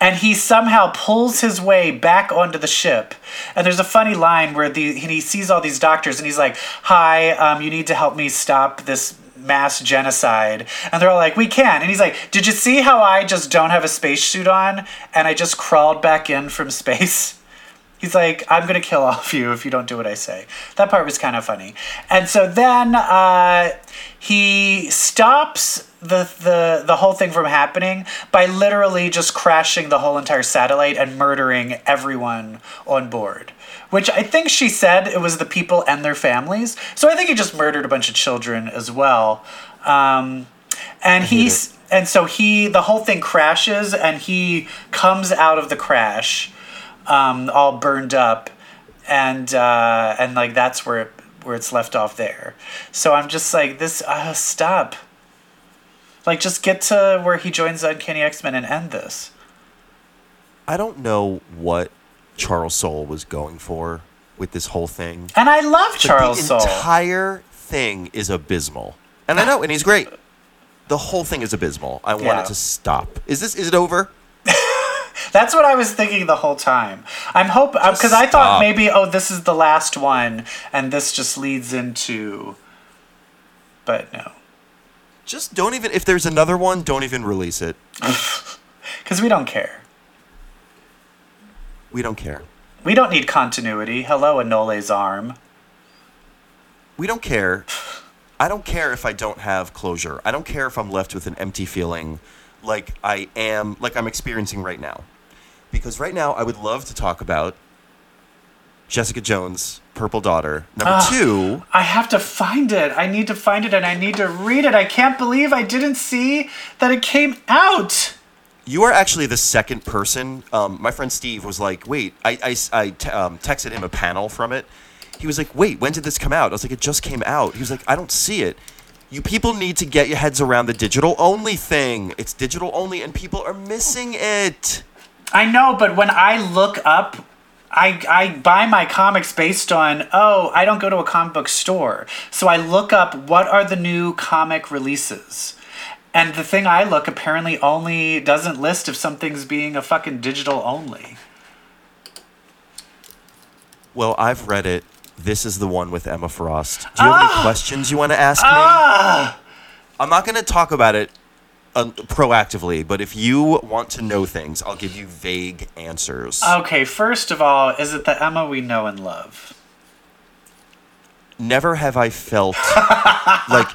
and he somehow pulls his way back onto the ship. And there's a funny line where the he sees all these doctors and he's like, "Hi, um, you need to help me stop this mass genocide." And they're all like, "We can." And he's like, "Did you see how I just don't have a spacesuit on and I just crawled back in from space?" He's like, I'm gonna kill all of you if you don't do what I say. That part was kind of funny. And so then uh, he stops the, the the whole thing from happening by literally just crashing the whole entire satellite and murdering everyone on board. Which I think she said it was the people and their families. So I think he just murdered a bunch of children as well. Um, and he's and so he the whole thing crashes and he comes out of the crash um, all burned up, and uh, and like that's where it, where it's left off there. So I'm just like this. Uh, stop. Like just get to where he joins the Uncanny X Men and end this. I don't know what Charles Soule was going for with this whole thing. And I love Charles the Soule. entire thing is abysmal, and I know, and he's great. The whole thing is abysmal. I want Yeah. it to stop. Is this? Is it over? That's what I was thinking the whole time. I'm hope uh, because I thought maybe oh this is the last one and this just leads into. But no, Just don't even. If there's another one, don't even release it. because we don't care. We don't care. We don't need continuity. Hello, Anole's arm. We don't care. I don't care if I don't have closure. I don't care if I'm left with an empty feeling like I am, like I'm experiencing right now. Because right now, I would love to talk about Jessica Jones' Purple Daughter. Number Ah. two, I have to find it. I need to find it and I need to read it. I can't believe I didn't see that it came out. you are actually the second person. Um, my friend Steve was like, wait, I, I, I t- um, texted him a panel from it. He was like, wait, when did this come out? I was like, it just came out. He was like, I don't see it. You people need to get your heads around the digital only thing. It's digital only, and people are missing it. I know, but when I look up, I, I buy my comics based on, oh, I don't go to a comic book store. So I look up what are the new comic releases. And the thing I look apparently only doesn't list if something's being a fucking digital only. Well, I've read it. This is the one with Emma Frost. Do you have any questions you want to ask me? Ah! I'm not going to talk about it uh, proactively, but if you want to know things, I'll give you vague answers. Okay, first of all, is it the Emma we know and love? never have I felt like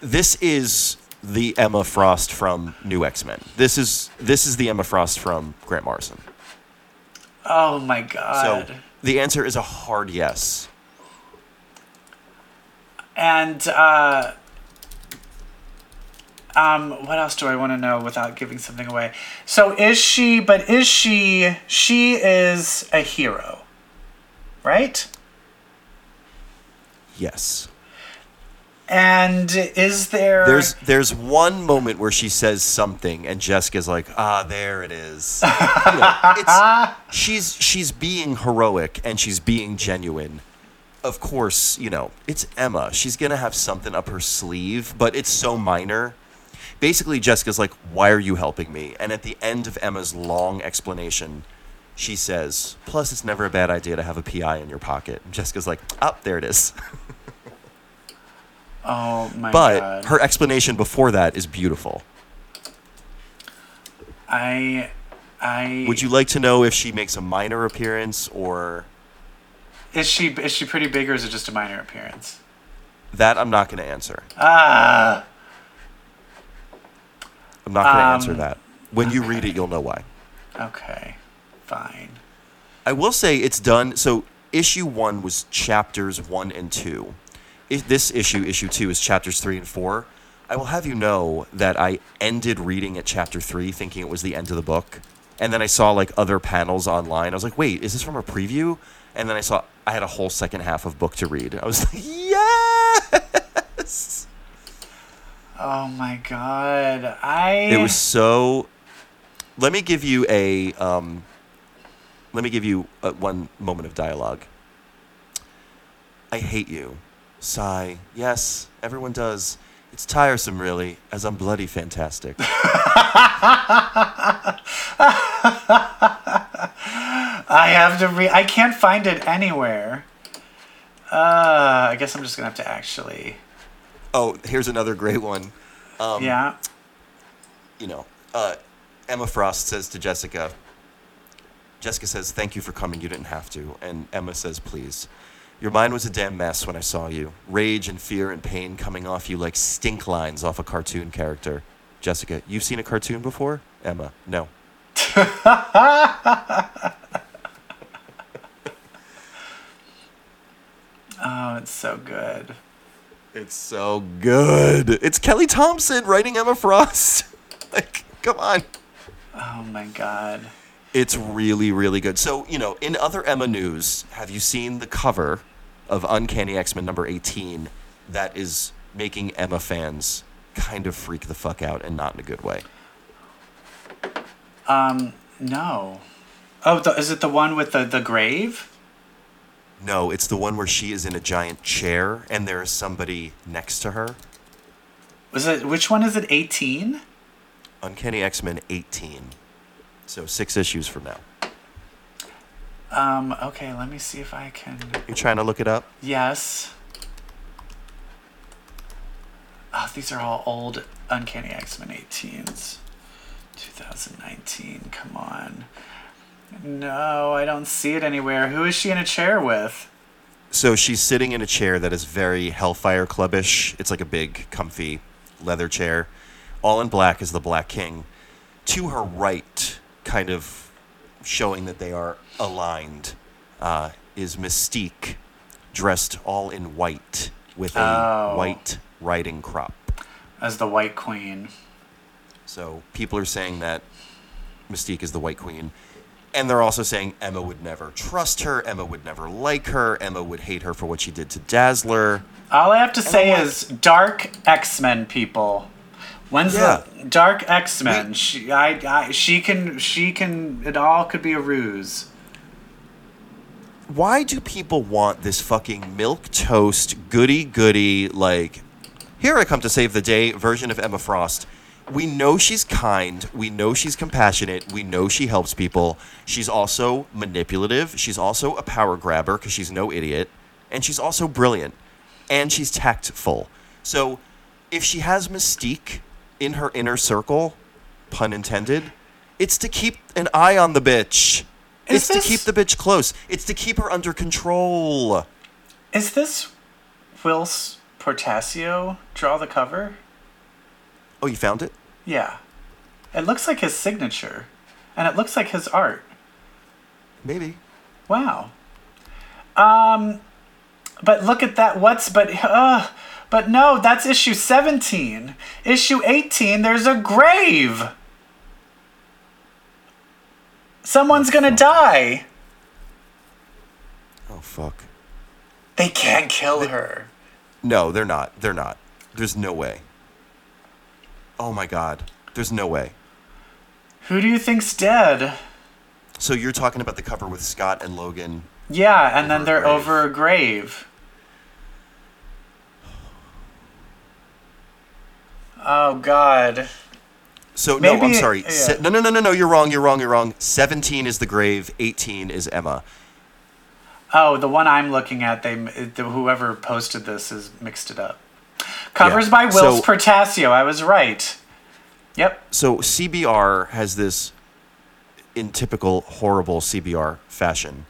this is the Emma Frost from New X Men. This is this is the Emma Frost from Grant Morrison. Oh my So god. The answer is a hard yes. And uh um what else do I want to know without giving something away? So is she but is she she is a hero. Right? Yes. And is there There's there's one moment where she says something and Jessica's like, ah, there it is. You know, she's she's being heroic and she's being genuine. Of course, you know, it's Emma. She's gonna have something up her sleeve, but it's so minor. Basically, Jessica's like, Why are you helping me? And at the end of Emma's long explanation, she says, Plus, it's never a bad idea to have a PI in your pocket. And Jessica's like, Oh, there it is. Oh my but god. her explanation before that is beautiful. I I Would you like to know if she makes a minor appearance or Is she is she pretty big or is it just a minor appearance? That I'm not going to answer. Ah. I'm not going to um, answer that. When okay. you read it, you'll know why. Okay. Fine. I will say it's done. So issue 1 was chapters 1 and 2 this issue, issue two, is chapters three and four. I will have you know that I ended reading at chapter three, thinking it was the end of the book, and then I saw like other panels online. I was like, "Wait, is this from a preview?" And then I saw I had a whole second half of book to read. I was like, "Yes!" Oh my god. I It was so. Let me give you a. Um, let me give you uh one moment of dialogue. I hate you. Sigh. Yes, everyone does. It's tiresome, really, as I'm bloody fantastic. I have to re. I can't find it anywhere. Uh, I guess I'm just gonna have to actually. oh, here's another great one. Um, yeah. you know, uh, Emma Frost says to Jessica, Jessica says, Thank you for coming. You didn't have to. And Emma says, Please. Your mind was a damn mess when I saw you. Rage and fear and pain coming off you like stink lines off a cartoon character. Jessica, you've seen a cartoon before? Emma, no. Oh, it's so good. It's so good. It's Kelly Thompson writing Emma Frost. like, come on. Oh my god. It's really, really good. So, you know, in other Emma news, have you seen the cover of Uncanny X Men number 18 that is making Emma fans kind of freak the fuck out and not in a good way? Um, no. Oh, the, is it the one with the the grave? No, it's the one where she is in a giant chair and there is somebody next to her. Was it which one is it? Eighteen. Uncanny X Men 18. So, six issues from now. Um. Okay. Let me see if I can. You're trying to look it up? Yes. Oh, these are all old Uncanny X Men 18s. 2019. Come on. No, I don't see it anywhere. Who is she in a chair with? So she's sitting in a chair that is very Hellfire Clubbish. It's like a big, comfy leather chair. All in black is the Black King. To her right, kind of showing that they are aligned, uh, is Mystique, dressed all in white with a Oh. white riding crop. As the White Queen. So people are saying that Mystique is the White Queen. And they're also saying Emma would never trust her. Emma would never like her. Emma would hate her for what she did to Dazzler. All I have to say like- is Dark X Men people. When's Yeah. the Dark X Men? She, I, I, she can, she can. It all could be a ruse. why do people want this fucking milk toast goody goody like here I come to save the day version of Emma Frost? We know she's kind, we know she's compassionate, we know she helps people. She's also manipulative, she's also a power grabber because she's no idiot, and she's also brilliant and she's tactful. So if she has mystique in her inner circle, pun intended, it's to keep an eye on the bitch. Is it's to keep the bitch close. It's to keep her under control. Is this Whilce Portacio draw the cover? Oh, you found it? Yeah. It looks like his signature, and it looks like his art. Maybe. Wow. Um, but look at that. What's but uh, but no, that's issue seventeen. Issue eighteen. There's a grave. Someone's oh, gonna die. Oh fuck. They can't kill her. No, they're not. They're not. There's no way. Oh my god. There's no way. Who do you think's dead? So you're talking about the cover with Scott and Logan. Yeah, and then they're grave. over a grave. Oh God. So no, I'm sorry. yeah. Se- no, no, no, no, no. You're wrong. You're wrong. You're wrong. 17 is the grave. 18 is Emma. Oh, the one I'm looking at, they the, whoever posted this has mixed it up. Covers Yeah, by Whilce so- Portacio. I was right. Yep. So CBR has this, in typical horrible CBR fashion,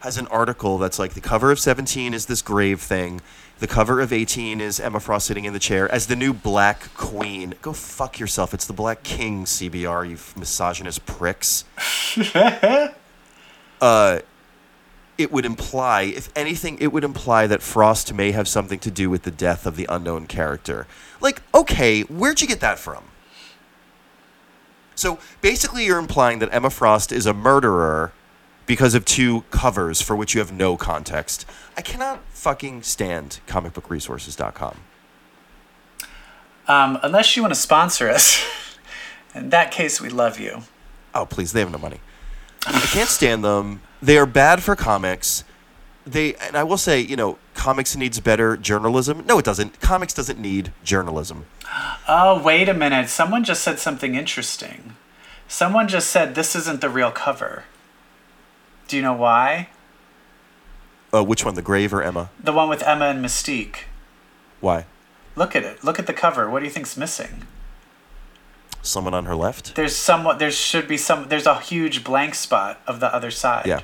has an article that's like the cover of 17 is this grave thing. The cover of 18 is Emma Frost sitting in the chair as the new Black Queen. Go fuck yourself. It's the Black King, CBR, you misogynist pricks. uh, it would imply, if anything, it would imply that Frost may have something to do with the death of the unknown character. Like, okay, where'd you get that from? So basically, you're implying that Emma Frost is a murderer because of two covers for which you have no context. I cannot fucking stand comicbookresources.com. Um, unless you want to sponsor us, in that case, we love you. Oh, please, they have no money. I can't stand them. They are bad for comics. they and I will say, you know, comics needs better journalism. No, it doesn't. Comics doesn't need journalism. Oh, wait a minute. Someone just said something interesting. Someone just said this isn't the real cover. Do you know why? Uh, which one, the Grave or Emma? The one with Emma and Mystique. Why? Look at it. Look at the cover. What do you think's missing? Someone on her left. There's somewhat. There should be some. There's a huge blank spot of the other side. Yeah.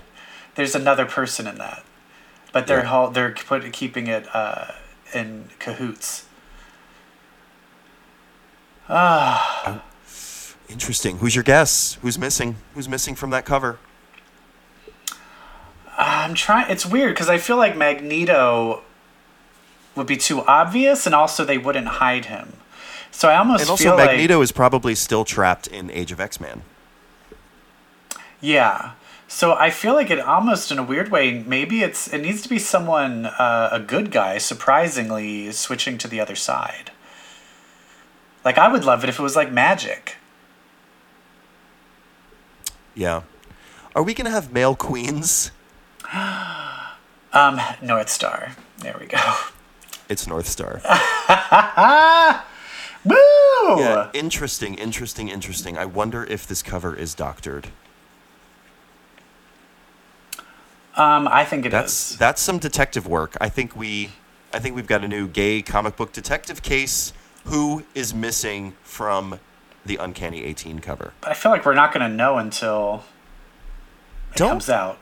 There's another person in that, but they're Yeah. they're put, keeping it uh, in cahoots. Ah. Interesting. Who's your guess? Who's missing? Who's missing from that cover? I'm trying. It's weird because I feel like Magneto would be too obvious, and also they wouldn't hide him. So I almost And also, feel Magneto like is probably still trapped in Age of X Men. yeah. So I feel like it almost in a weird way. Maybe it's it needs to be someone uh, a good guy. Surprisingly, switching to the other side. Like I would love it if it was like Magik. Yeah. Are we gonna have male queens? Um, North Star. There we go. It's Northstar. Woo! Yeah. Interesting. Interesting. Interesting. I wonder if this cover is doctored. Um, I think it is. That's that's some detective work. I think we, I think we've got a new gay comic book detective case. Who is missing from the Uncanny 18 cover? But I feel like we're not going to know until it Don't comes out.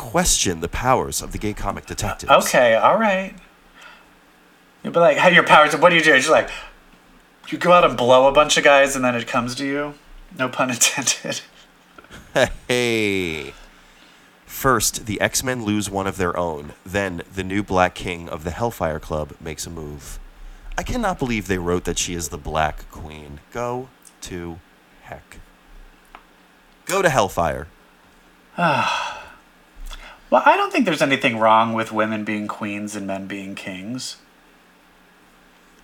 Question the powers of the gay comic detectives. Okay, all right. You'll be like, "How your powers? What do you do?" You're like, you go out and blow a bunch of guys, and then it comes to you. No pun intended. Hey. First, the X Men lose one of their own. Then, the new Black King of the Hellfire Club makes a move. I cannot believe they wrote that she is the Black Queen. Go to heck. Go to Hellfire. Well, I don't think there's anything wrong with women being queens and men being kings.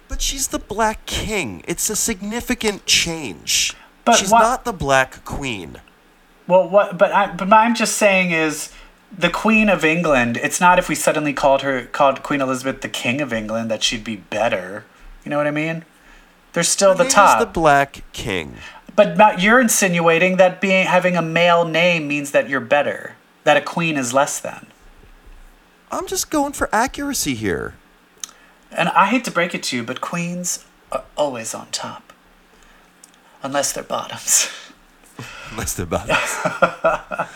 But she's the Black King. It's a significant change. But she's what- not the Black Queen. Well, what? But I. But I'm just saying is. The Queen of England. It's not if we suddenly called her called Queen Elizabeth the King of England that she'd be better. You know what I mean? They're still the Name is top. the Black King. But Matt, you're insinuating that being having a male name means that you're better, that a queen is less than. I'm just going for accuracy here. And I hate to break it to you, but queens are always on top, unless they're bottoms. Unless they're about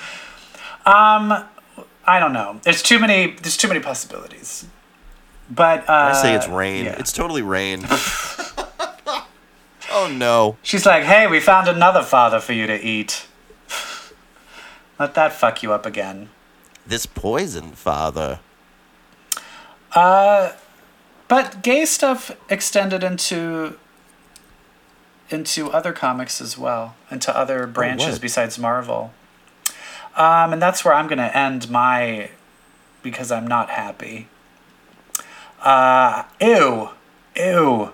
I don't know. There's too many. There's too many possibilities. But uh, I say it's Rahne. yeah. It's totally Rahne. oh no. She's like, "Hey, we found another father for you to eat." Let that fuck you up again. This poison father. But gay stuff extended into into other comics as well, into other branches what? besides Marvel. Um, and that's where I'm going to end my because I'm not happy. Uh, ew, ew.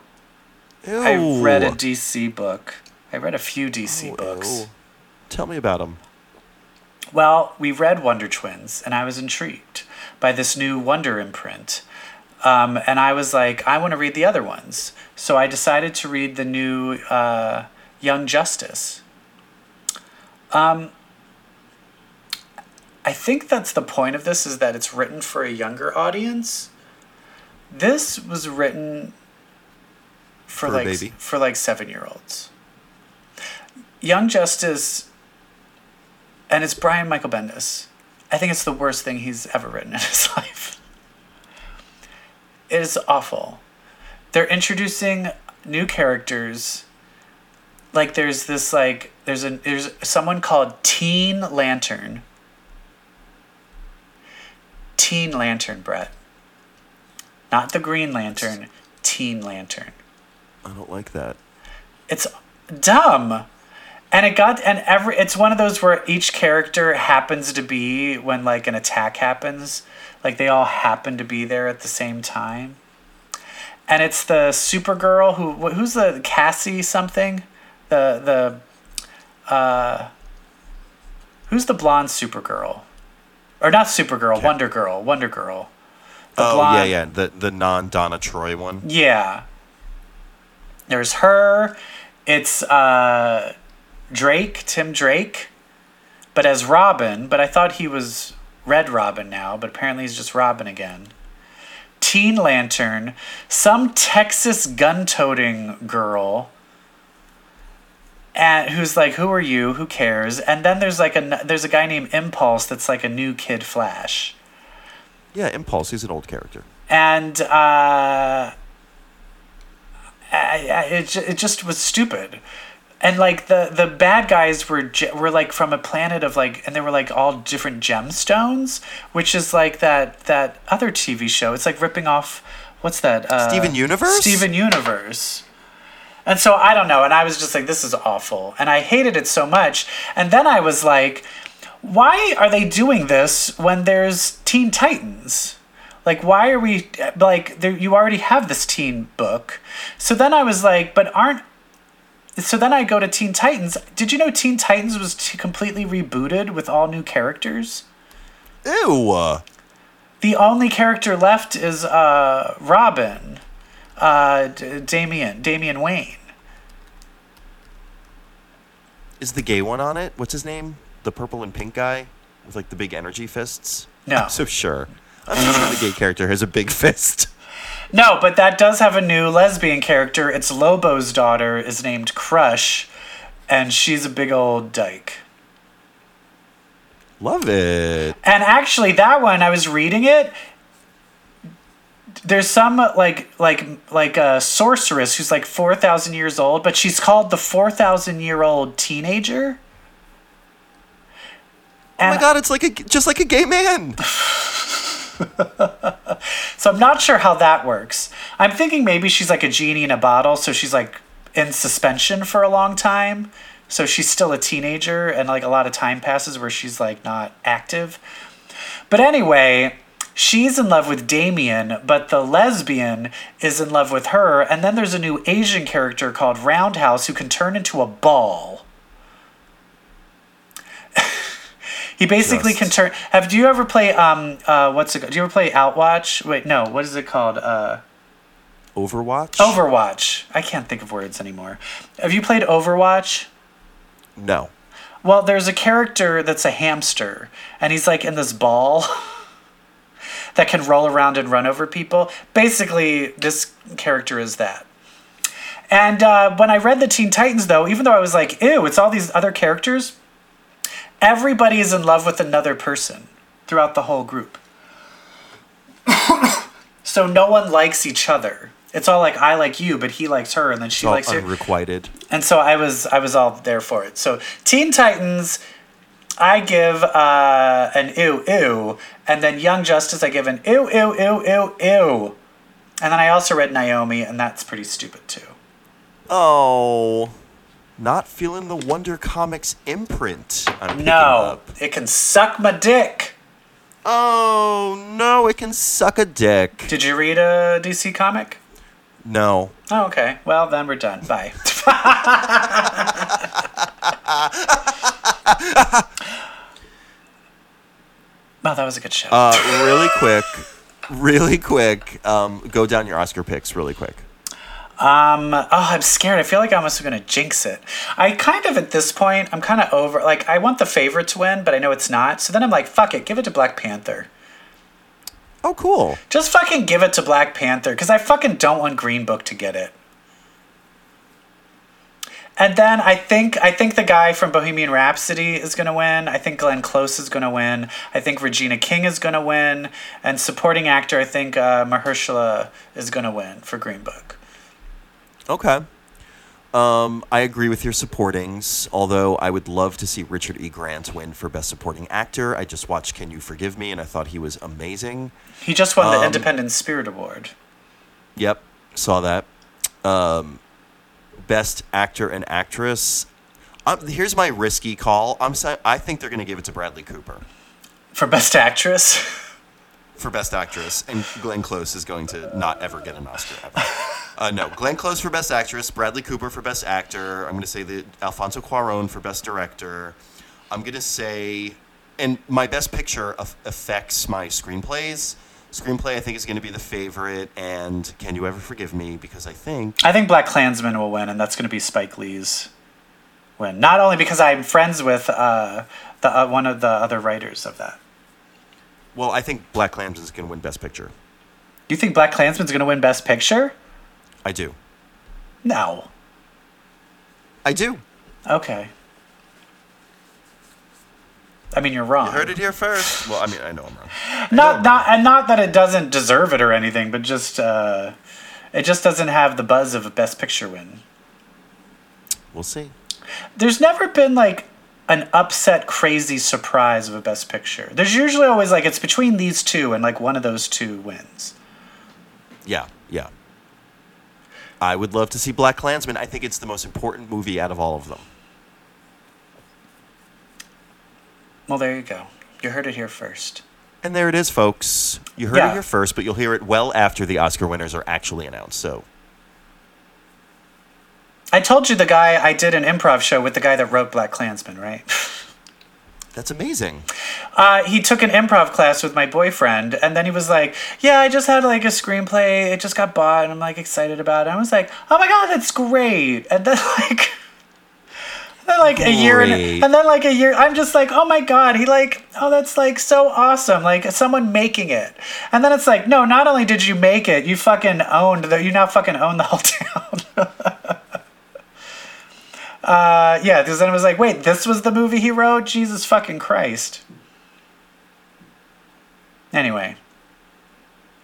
Ew. I read a DC book. I read a few DC books. Ew. Tell me about him. Well, we read Wonder Twins, and I was intrigued by this new Wonder imprint. Um, and I was like, I want to read the other ones. So I decided to read the new uh, Young Justice. Um, I think that's the point of this is that it's written for a younger audience. This was written for, For like for like seven year olds. Young Justice and it's Brian Michael Bendis. I think it's the worst thing he's ever written in his life. It is awful. They're introducing new characters. Like there's this like there's a there's someone called Teen Lantern. Teen Lantern, Brett. Not the Green Lantern, Teen Lantern. I don't like that. It's dumb. And it got and every it's one of those where each character happens to be when like an attack happens, like they all happen to be there at the same time. And it's the Supergirl who who's the Cassie something, the the uh, who's the blonde Supergirl? or not Supergirl, Wonder Girl, Wonder Girl. The oh blonde- yeah, yeah, the the non Donna Troy one. Yeah. There's her. It's uh, Drake, Tim Drake, but as Robin. But I thought he was Red Robin now, but apparently he's just Robin again. Teen Lantern, some Texas gun-toting girl, and who's like, "Who are you? Who cares?" And then there's like a there's a guy named Impulse that's like a new Kid Flash Yeah, Impulse. He's an old character. and uh, I, I, it, it just was stupid and like the the bad guys were ge- were like from a planet of like and they were like all different gemstones which is like that that other tv show. It's like ripping off what's that uh, Steven Universe? steven universe. And so i don't know and i was just like this is awful. And i hated it so much. And then i was like why are they doing this when there's teen titans? Like why are we like there you already have this teen book. So then i was like but aren't so then i go to teen titans did you know teen titans was t- completely rebooted with all new characters Ew. the only character left is uh robin uh D- damian damian wayne Is the gay one on it? What's his name? The purple and pink guy with like the big energy fists. No. I'm so sure. I'm sure the gay character has a big fist. No but that does have a new lesbian character it's lobo's daughter is named crush and she's a big old dyke Love it. And actually, that one I was reading it. There's some like like like a sorceress who's like four thousand years old, but she's called the four thousand year old teenager. Oh my god, it's like a just like a gay man. So I'm not sure how that works. I'm thinking maybe she's like a genie in a bottle, so she's like in suspension for a long time. So she's still a teenager, and like a lot of time passes where she's like not active. But anyway, she's in love with Damian, but the lesbian is in love with her. And then there's a new Asian character called Roundhouse who can turn into a ball. He basically Just- can turn. Have do you ever play um uh what's it? called? Do you ever play Outwatch? Wait, no. What is it called? Uh, Overwatch? Overwatch. I can't think of words anymore. Have you played Overwatch? No. Well, there's a character that's a hamster, and he's like in this ball that can roll around and run over people. Basically, this character is that. And uh, when I read the Teen Titans, though, even though I was like, ew, it's all these other characters, everybody is in love with another person throughout the whole group. so no one likes each other. It's all like I like you, but he likes her, and then she All likes her unrequited. and so I was I was all there for it. So Teen Titans, I give uh, an ew ew, and then Young Justice I give an ew ew ew ew ew, and then I also read Naomi, and that's pretty stupid too. Oh. Not feeling the Wonder Comics imprint. I'm No, up. it can suck my dick. Oh no, it can suck a dick. Did you read a DC comic? No. Oh, okay. Well, then we're done. Bye. wow, that was a good show. Uh, really quick, really quick. Um, go down your Oscar picks really quick. Um, oh, I'm scared. I feel like I'm almost gonna jinx it. I kind of at this point, I'm kind of over. Like, I want the favorite to win, but I know it's not. So then I'm like, fuck it, give it to Black Panther. Oh, cool. Just fucking give it to Black Panther, because I fucking don't want Green Book to get it. And then I think I think the guy from Bohemian Rhapsody is gonna win. I think Glenn Close is gonna win. I think Regina King is gonna win. And supporting actor, I think uh, Mahershala is gonna win for Green Book. Okay. Um, I agree with your supportings, although I would love to see Richard E. Grant win for Best Supporting Actor. I just watched Can You Forgive Me, and I thought he was amazing. He just won the Um, Independent Spirit Award. Yep, saw that. Um, best Actor and Actress. Um, here's my risky call. I'm I think they're going to give it to Bradley Cooper For Best Actress? for Best Actress, and Glenn Close is going to not ever get an Oscar ever. Uh, no, Glenn Close for Best Actress, Bradley Cooper for Best Actor. I'm going to say the Alfonso Cuarón for Best Director. I'm going to say and my best picture aff- affects my screenplays. Screenplay, I think, is going to be the favorite, and Can You Ever Forgive Me? Because I think I think Black Klansman will win, and that's going to be Spike Lee's win. Not only because I'm friends with uh, the uh, one of the other writers of that. Well, I think Black Klansman is going to win Best Picture. You think Black Klansman's going to win Best Picture? I do. No. I do. Okay. I mean, you're wrong. You heard it here first. Well, I mean, I know I'm wrong. Not not and not that it doesn't deserve it or anything, but just uh, it just doesn't have the buzz of a Best Picture win. We'll see. There's never been like an upset, crazy surprise of a Best Picture. There's usually always like it's between these two, and like one of those two wins. Yeah, yeah. I would love to see Black Klansman. I think it's the most important movie out of all of them. Well, there you go. You heard it here first. And there it is, folks. You heard Yeah. it here first, but you'll hear it well after the Oscar winners are actually announced. So, I told you the guy I did an improv show with the guy that wrote Black Klansman, right? that's amazing. Uh, he took an improv class with my boyfriend, and then he was like, "Yeah, I just had like a screenplay. It just got bought, and I'm like excited about it." I was like, "Oh my god, that's great!" And then like, then like a year, and, and then like a year, I'm just like, "Oh my god!" He like, "Oh, that's like so awesome!" Like someone making it, and then it's like, "No, not only did you make it, you fucking owned the. You now fucking own the whole town." Uh, yeah, because then it was like, wait, this was the movie he wrote? Jesus fucking Christ. Anyway,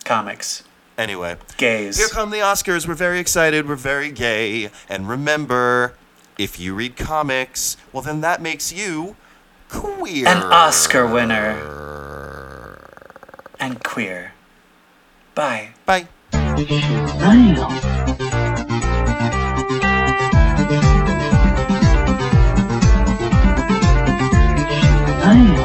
comics, Anyway, gays. here come the Oscars. We're very excited. We're very gay. And remember, if you read comics, well, then that makes you queer. An Oscar winner. And queer. Bye. Bye. Wow. time.